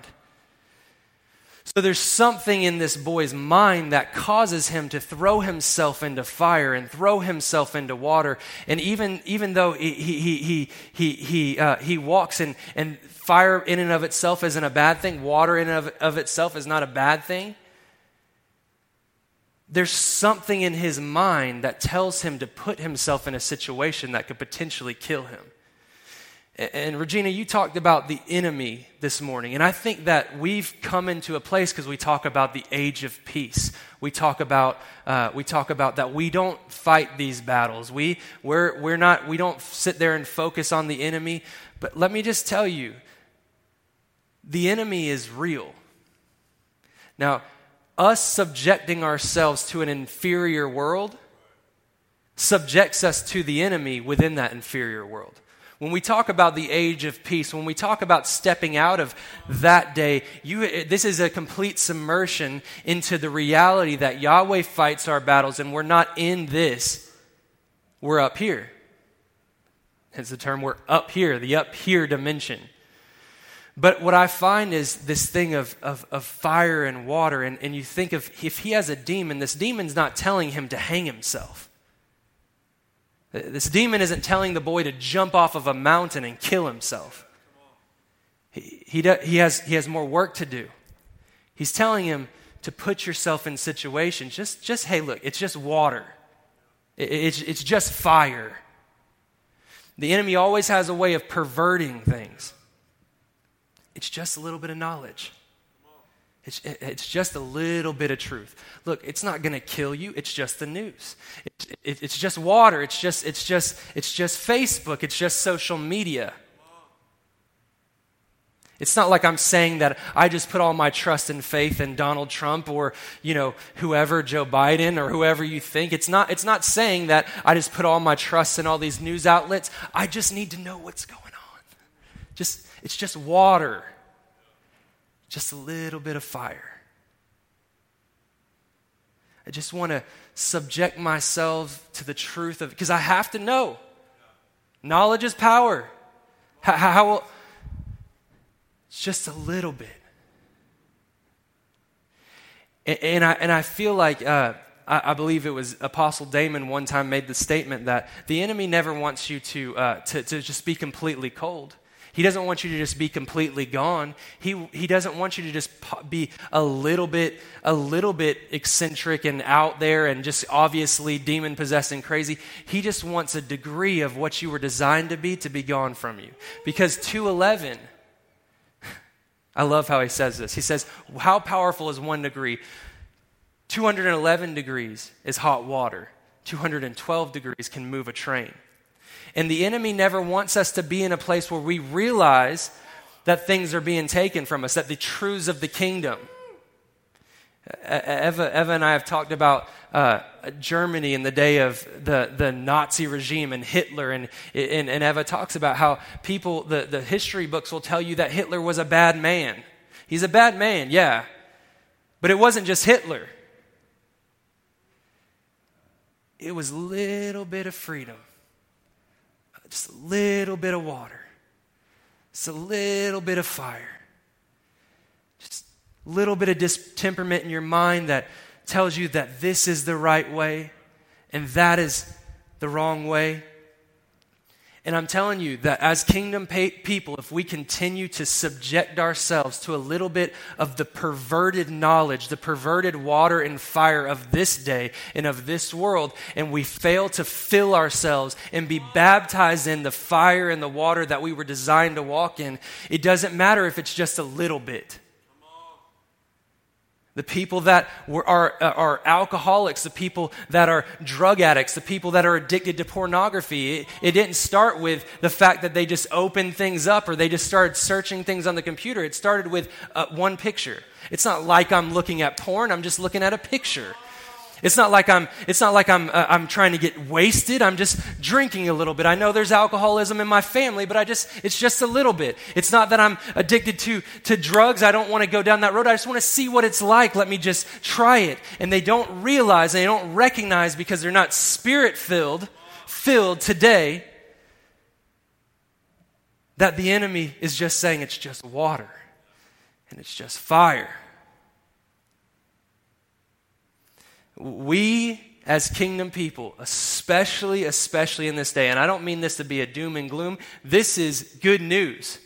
So there's something in this boy's mind that causes him to throw himself into fire and throw himself into water. And even, even though he, he, he, he, he, uh, he walks and, and fire in and of itself isn't a bad thing, water in and of, of itself is not a bad thing, there's something in his mind that tells him to put himself in a situation that could potentially kill him. And Regina, you talked about the enemy this morning. And I think that we've come into a place because we talk about the age of peace. We talk about, uh, we talk about that we don't fight these battles. We, we're, we're not, we don't sit there and focus on the enemy. But let me just tell you the enemy is real. Now, us subjecting ourselves to an inferior world subjects us to the enemy within that inferior world. When we talk about the age of peace, when we talk about stepping out of that day, you, this is a complete submersion into the reality that Yahweh fights our battles and we're not in this, we're up here. Hence the term we're up here, the up here dimension. But what I find is this thing of, of, of fire and water, and, and you think of if he has a demon, this demon's not telling him to hang himself. This demon isn't telling the boy to jump off of a mountain and kill himself. He, he, he, has, he has more work to do. He's telling him to put yourself in situations. Just, just hey, look, it's just water, it, it's, it's just fire. The enemy always has a way of perverting things. It's just a little bit of knowledge. It's, it's just a little bit of truth. Look, it's not going to kill you. It's just the news. It's, it, it's just water. It's just, it's, just, it's just Facebook. It's just social media. It's not like I'm saying that I just put all my trust and faith in Donald Trump or, you know, whoever, Joe Biden or whoever you think. It's not, it's not saying that I just put all my trust in all these news outlets. I just need to know what's going on. Just, it's just water, just a little bit of fire. I just want to subject myself to the truth of because I have to know. Knowledge is power. How, how just a little bit. And, and I, and I feel like, uh, I, I, believe it was Apostle Damon one time made the statement that the enemy never wants you to, uh, to, to just be completely cold. He doesn't want you to just be completely gone. He, he doesn't want you to just be a little bit a little bit eccentric and out there and just obviously demon possessed and crazy. He just wants a degree of what you were designed to be to be gone from you. Because 211 I love how he says this. He says, "How powerful is 1 degree? 211 degrees is hot water. 212 degrees can move a train." And the enemy never wants us to be in a place where we realize that things are being taken from us, that the truths of the kingdom. Eva, Eva and I have talked about uh, Germany in the day of the, the Nazi regime and Hitler, and, and, and Eva talks about how people, the, the history books will tell you that Hitler was a bad man. He's a bad man, yeah. But it wasn't just Hitler, it was a little bit of freedom just a little bit of water, just a little bit of fire, just a little bit of distemperament in your mind that tells you that this is the right way and that is the wrong way. And I'm telling you that as kingdom people, if we continue to subject ourselves to a little bit of the perverted knowledge, the perverted water and fire of this day and of this world, and we fail to fill ourselves and be baptized in the fire and the water that we were designed to walk in, it doesn't matter if it's just a little bit. The people that were, are, uh, are alcoholics, the people that are drug addicts, the people that are addicted to pornography. It, it didn't start with the fact that they just opened things up or they just started searching things on the computer. It started with uh, one picture. It's not like I'm looking at porn, I'm just looking at a picture. It's not like I'm, it's not like I'm, uh, I'm trying to get wasted. I'm just drinking a little bit. I know there's alcoholism in my family, but I just, it's just a little bit. It's not that I'm addicted to, to drugs. I don't want to go down that road. I just want to see what it's like. Let me just try it. And they don't realize, they don't recognize because they're not spirit filled, filled today, that the enemy is just saying it's just water and it's just fire we as kingdom people, especially, especially in this day, and I don't mean this to be a doom and gloom, this is good news.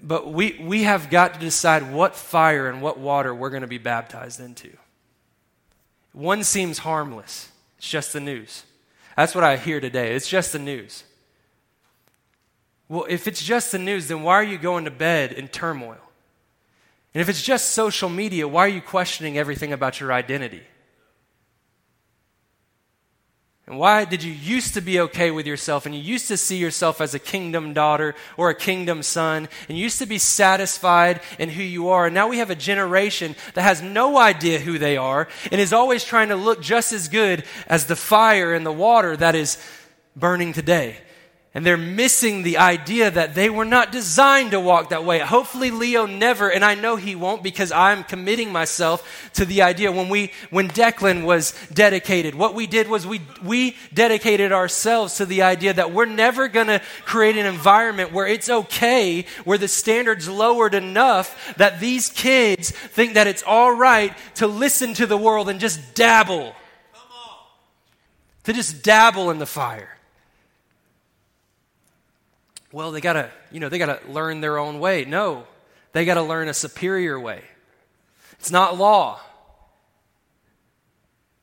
But we, we have got to decide what fire and what water we're going to be baptized into. One seems harmless, it's just the news. That's what I hear today. It's just the news. Well, if it's just the news, then why are you going to bed in turmoil? And if it's just social media, why are you questioning everything about your identity? And why did you used to be okay with yourself and you used to see yourself as a kingdom daughter or a kingdom son and you used to be satisfied in who you are? And now we have a generation that has no idea who they are and is always trying to look just as good as the fire and the water that is burning today. And they're missing the idea that they were not designed to walk that way. Hopefully Leo never, and I know he won't because I'm committing myself to the idea. When we, when Declan was dedicated, what we did was we, we dedicated ourselves to the idea that we're never gonna create an environment where it's okay, where the standard's lowered enough that these kids think that it's all right to listen to the world and just dabble. To just dabble in the fire well, they got to, you know, they got to learn their own way. No, they got to learn a superior way. It's not law.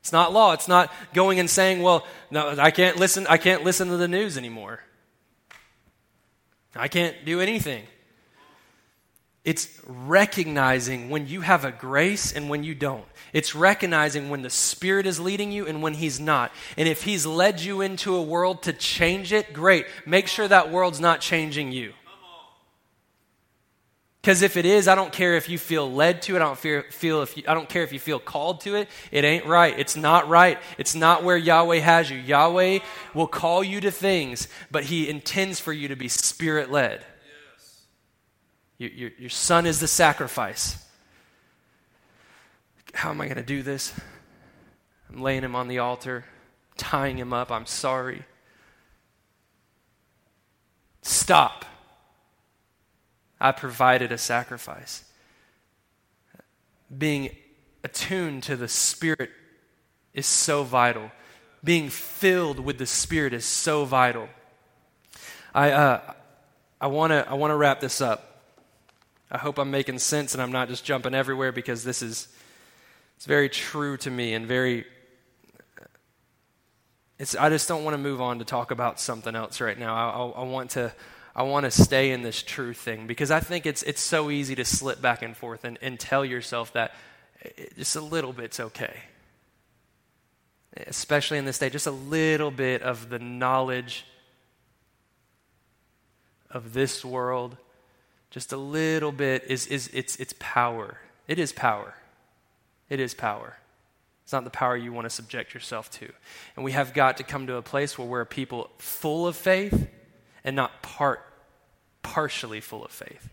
It's not law. It's not going and saying, well, no, I can't listen, I can't listen to the news anymore. I can't do anything. It's recognizing when you have a grace and when you don't. It's recognizing when the Spirit is leading you and when He's not. And if He's led you into a world to change it, great. Make sure that world's not changing you. Because if it is, I don't care if you feel led to it. I don't feel if you, I don't care if you feel called to it. It ain't right. It's not right. It's not where Yahweh has you. Yahweh will call you to things, but He intends for you to be spirit led. Your, your, your son is the sacrifice. How am I going to do this? I'm laying him on the altar, tying him up. I'm sorry. Stop. I provided a sacrifice. Being attuned to the Spirit is so vital. Being filled with the Spirit is so vital. I, uh, I want to I wanna wrap this up. I hope I'm making sense and I'm not just jumping everywhere because this is it's very true to me and very it's I just don't want to move on to talk about something else right now. I, I, I want to I want to stay in this true thing because I think it's it's so easy to slip back and forth and, and tell yourself that just a little bit's okay. Especially in this day, just a little bit of the knowledge of this world just a little bit is, is it's, it's power. It is power. It is power. It's not the power you want to subject yourself to. And we have got to come to a place where we're people full of faith and not part, partially full of faith.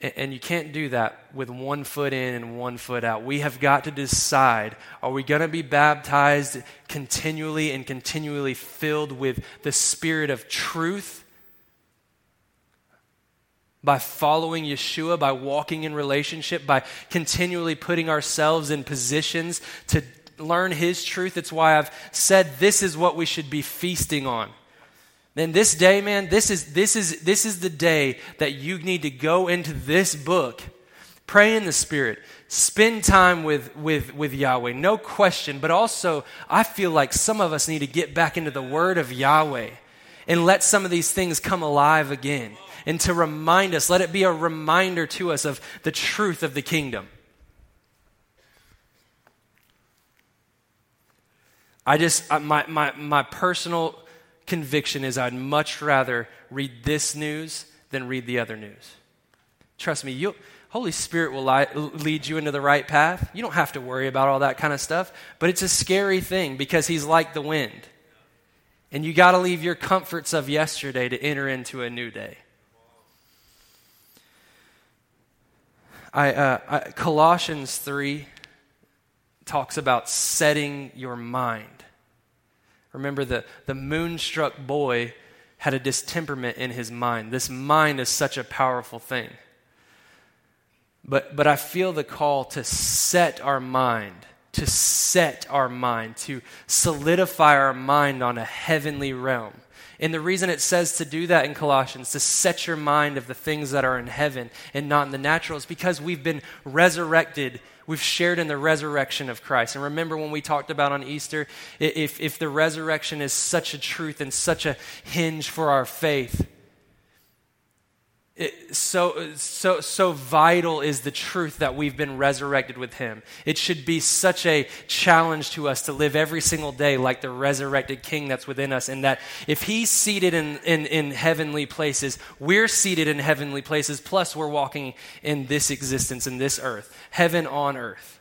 And, you can't do that with one foot in and one foot out. We have got to decide are we going to be baptized continually and continually filled with the spirit of truth? By following Yeshua, by walking in relationship, by continually putting ourselves in positions to learn His truth. It's why I've said this is what we should be feasting on. Then this day, man, this is, this, is, this is the day that you need to go into this book, pray in the Spirit, spend time with, with, with Yahweh, no question. But also, I feel like some of us need to get back into the Word of Yahweh and let some of these things come alive again and to remind us. Let it be a reminder to us of the truth of the kingdom. I just, uh, my, my, my personal conviction is I'd much rather read this news than read the other news. Trust me, you Holy Spirit will li- lead you into the right path. You don't have to worry about all that kind of stuff, but it's a scary thing because He's like the wind. And you got to leave your comforts of yesterday to enter into a new day. I, uh, I, Colossians 3 talks about setting your mind. Remember, the, the moonstruck boy had a distemperament in his mind. This mind is such a powerful thing. But, but I feel the call to set our mind, to set our mind, to solidify our mind on a heavenly realm. And the reason it says to do that in Colossians, to set your mind of the things that are in heaven and not in the natural, is because we've been resurrected We've shared in the resurrection of Christ. And remember when we talked about on Easter, if, if the resurrection is such a truth and such a hinge for our faith, it, so, so, so vital is the truth that we've been resurrected with Him. It should be such a challenge to us to live every single day like the resurrected King that's within us, and that if He's seated in, in, in heavenly places, we're seated in heavenly places, plus we're walking in this existence, in this earth, heaven on earth.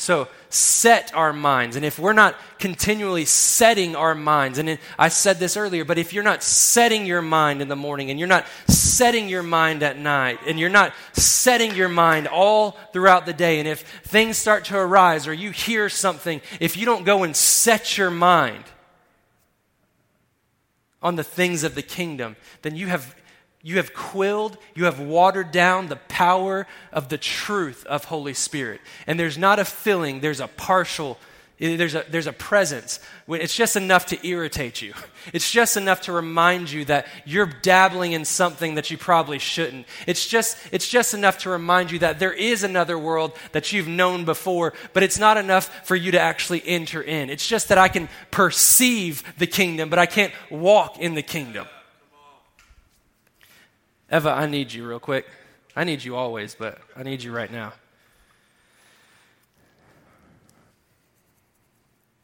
So set our minds. And if we're not continually setting our minds, and I said this earlier, but if you're not setting your mind in the morning and you're not setting your mind at night and you're not setting your mind all throughout the day, and if things start to arise or you hear something, if you don't go and set your mind on the things of the kingdom, then you have you have quilled, you have watered down the power of the truth of Holy Spirit. And there's not a filling, there's a partial eh, there's a, there's a presence. It's just enough to irritate you. It's just enough to remind you that you're dabbling in something that you probably shouldn't. It's just, it's just enough to remind you that there is another world that you've known before, but it's not enough for you to actually enter in. It's just that I can perceive the kingdom, but I can't walk in the kingdom. Eva, I need you real quick. I need you always, but I need you right now.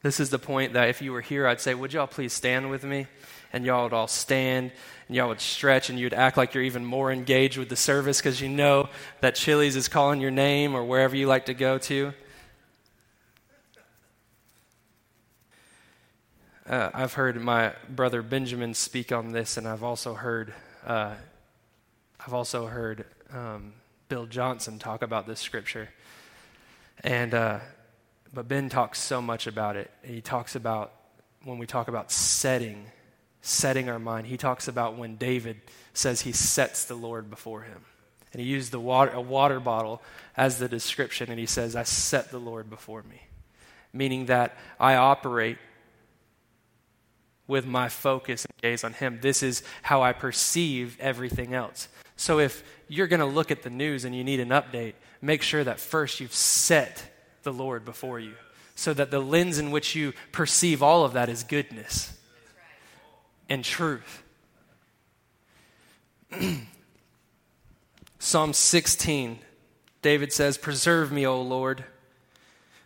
This is the point that if you were here, I'd say, Would y'all please stand with me? And y'all would all stand and y'all would stretch and you'd act like you're even more engaged with the service because you know that Chili's is calling your name or wherever you like to go to. Uh, I've heard my brother Benjamin speak on this, and I've also heard uh, I've also heard um, Bill Johnson talk about this scripture. And, uh, but Ben talks so much about it. He talks about when we talk about setting, setting our mind, he talks about when David says he sets the Lord before him. And he used the water, a water bottle as the description, and he says, I set the Lord before me. Meaning that I operate with my focus and gaze on him. This is how I perceive everything else. So if you're going to look at the news and you need an update, make sure that first you've set the Lord before you so that the lens in which you perceive all of that is goodness and truth. Psalm 16, David says, Preserve me, O Lord,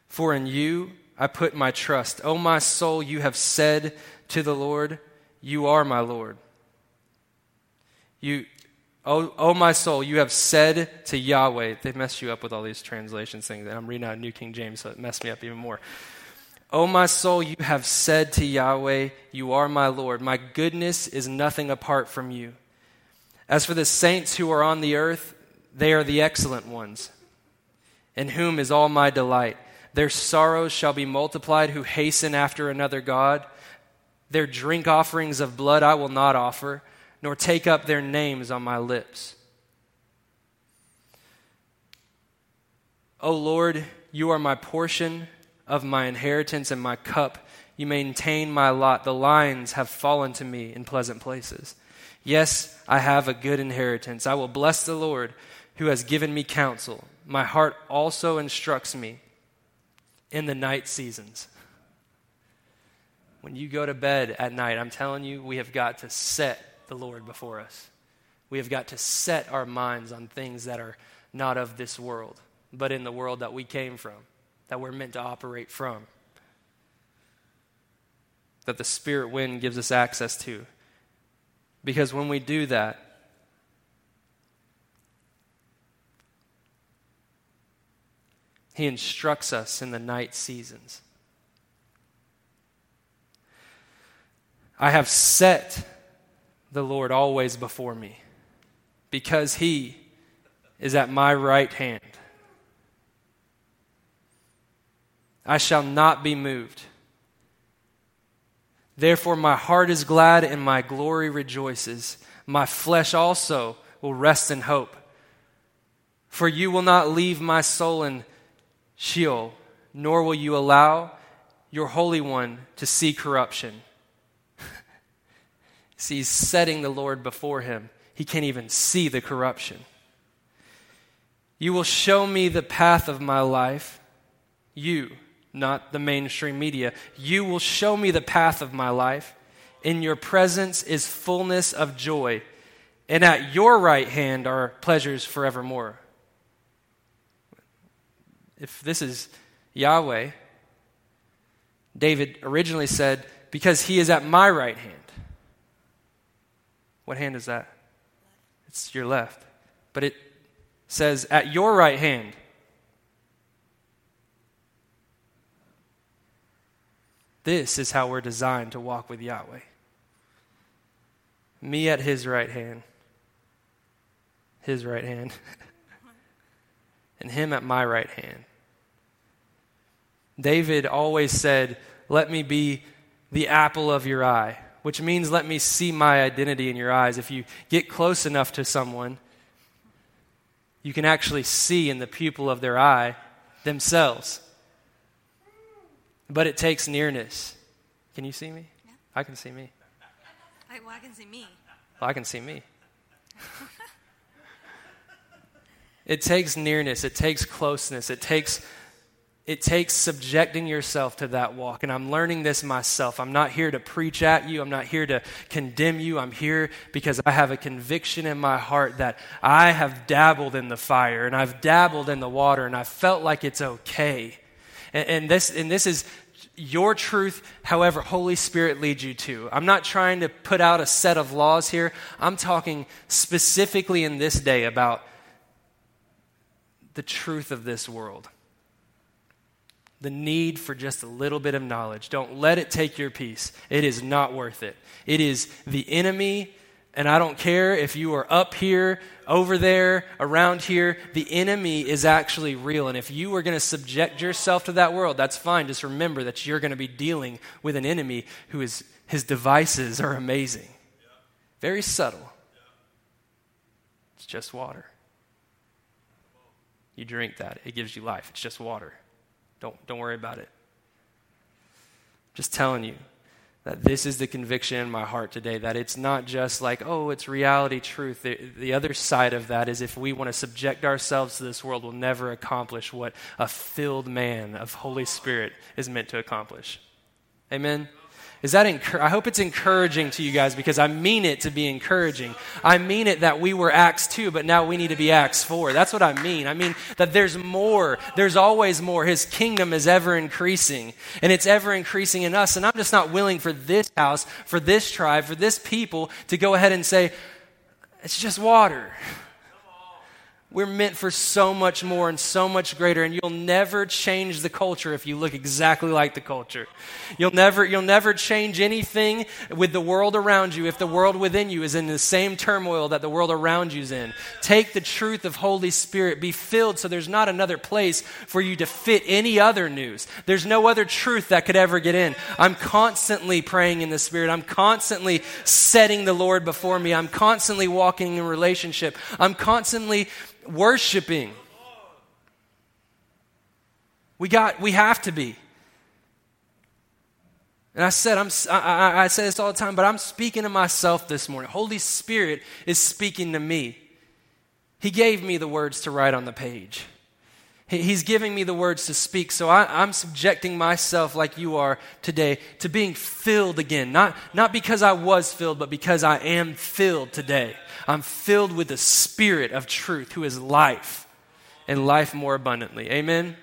for in you I put my trust. O my soul, you have said to the Lord, You are my Lord. You, Oh, oh, my soul, you have said to Yahweh, they mess you up with all these translations things, and I'm reading out New King James, so it messed me up even more. Oh, my soul, you have said to Yahweh, You are my Lord. My goodness is nothing apart from you. As for the saints who are on the earth, they are the excellent ones, in whom is all my delight. Their sorrows shall be multiplied who hasten after another God. Their drink offerings of blood I will not offer nor take up their names on my lips. O Lord, you are my portion of my inheritance and my cup. You maintain my lot. The lines have fallen to me in pleasant places. Yes, I have a good inheritance. I will bless the Lord who has given me counsel. My heart also instructs me in the night seasons. When you go to bed at night, I'm telling you, we have got to set the Lord before us. We have got to set our minds on things that are not of this world, but in the world that we came from, that we're meant to operate from, that the spirit wind gives us access to. Because when we do that, He instructs us in the night seasons. I have set the Lord always before me because He is at my right hand. I shall not be moved. Therefore, my heart is glad and my glory rejoices. My flesh also will rest in hope. For you will not leave my soul in Sheol, nor will you allow your Holy One to see corruption. See, he's setting the Lord before him. He can't even see the corruption. You will show me the path of my life. You, not the mainstream media. You will show me the path of my life. In your presence is fullness of joy, and at your right hand are pleasures forevermore if this is Yahweh, David originally said, Because he is at my right hand. What hand is that? It's your left. But it says, At your right hand. This is how we're designed to walk with Yahweh. Me at his right hand. His right hand. and him at my right hand. David always said, Let me be the apple of your eye, which means let me see my identity in your eyes. If you get close enough to someone, you can actually see in the pupil of their eye themselves. But it takes nearness. Can you see me? Yeah. I can see me. I, well, I can see me. Well, I can see me. it takes nearness, it takes closeness, it takes it takes subjecting yourself to that walk. And I'm learning this myself. I'm not here to preach at you, I'm not here to condemn you. I'm here because I have a conviction in my heart that I have dabbled in the fire and I've dabbled in the water and I felt like it's okay. And, and this, and this is your truth, however, Holy Spirit leads you to. I'm not trying to put out a set of laws here. I'm talking specifically in this day about the truth of this world the need for just a little bit of knowledge. Don't let it take your peace. It is not worth it. It is the enemy, and I don't care if you are up here, over there, around here, the enemy is actually real. And if you are going to subject yourself to that world, that's fine. Just remember that you're going to be dealing with an enemy who is, his devices are amazing. Very subtle. It's just water. You drink that, it gives you life. It's just water. Don't, don't worry about it. Just telling you that this is the conviction in my heart today that it's not just like, oh, it's reality truth. The, the other side of that is if we want to subject ourselves to this world, we'll never accomplish what a filled man of Holy Spirit is meant to accomplish. Amen? Is that enc- I hope it's encouraging to you guys because I mean it to be encouraging. I mean it that we were Acts 2, but now we need to be Acts 4. That's what I mean. I mean that there's more. There's always more. His kingdom is ever increasing, and it's ever increasing in us. And I'm just not willing for this house, for this tribe, for this people to go ahead and say, it's just water. We're meant for so much more and so much greater, and you'll never change the culture if you look exactly like the culture. You'll never, you'll never change anything with the world around you if the world within you is in the same turmoil that the world around you is in. Take the truth of Holy Spirit, be filled so there's not another place for you to fit any other news. There's no other truth that could ever get in. I'm constantly praying in the Spirit. I'm constantly setting the Lord before me. I'm constantly walking in relationship. I'm constantly worshiping. We got, we have to be. And I said, I'm, I, I say this all the time, but I'm speaking to myself this morning. Holy Spirit is speaking to me. He gave me the words to write on the page. He's giving me the words to speak. So I, am subjecting myself, like you are today, to being filled again. Not, not because I was filled, but because I am filled today. I'm filled with the Spirit of truth, who is life, and life more abundantly. Amen.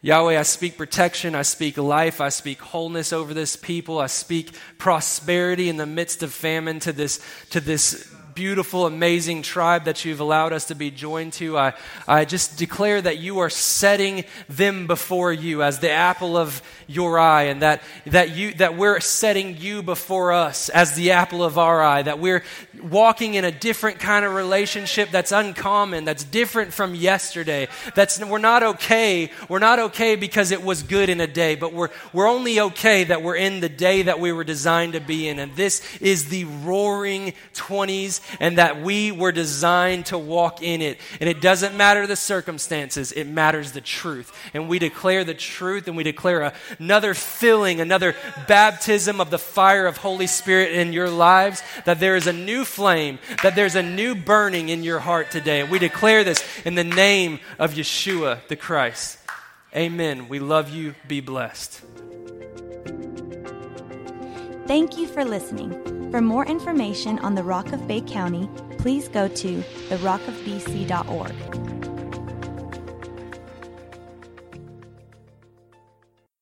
Yahweh, I speak protection, I speak life, I speak wholeness over this people, I speak prosperity in the midst of famine to this, to this beautiful, amazing tribe that you've allowed us to be joined to. I, I just declare that you are setting them before you as the apple of your eye, and that, that, you, that we're setting you before us as the apple of our eye, that we're walking in a different kind of relationship that's uncommon, that's different from yesterday. That's, we're not okay. We're not okay because it was good in a day, but we're, we're only okay that we're in the day that we were designed to be in. And this is the roaring 20s and that we were designed to walk in it. And it doesn't matter the circumstances, it matters the truth. And we declare the truth and we declare a, another filling, another baptism of the fire of Holy Spirit in your lives, that there is a new flame, that there's a new burning in your heart today. And we declare this in the name of Yeshua the Christ. Amen. We love you. Be blessed. Thank you for listening. For more information on the Rock of Bay County, please go to therockofbc.org.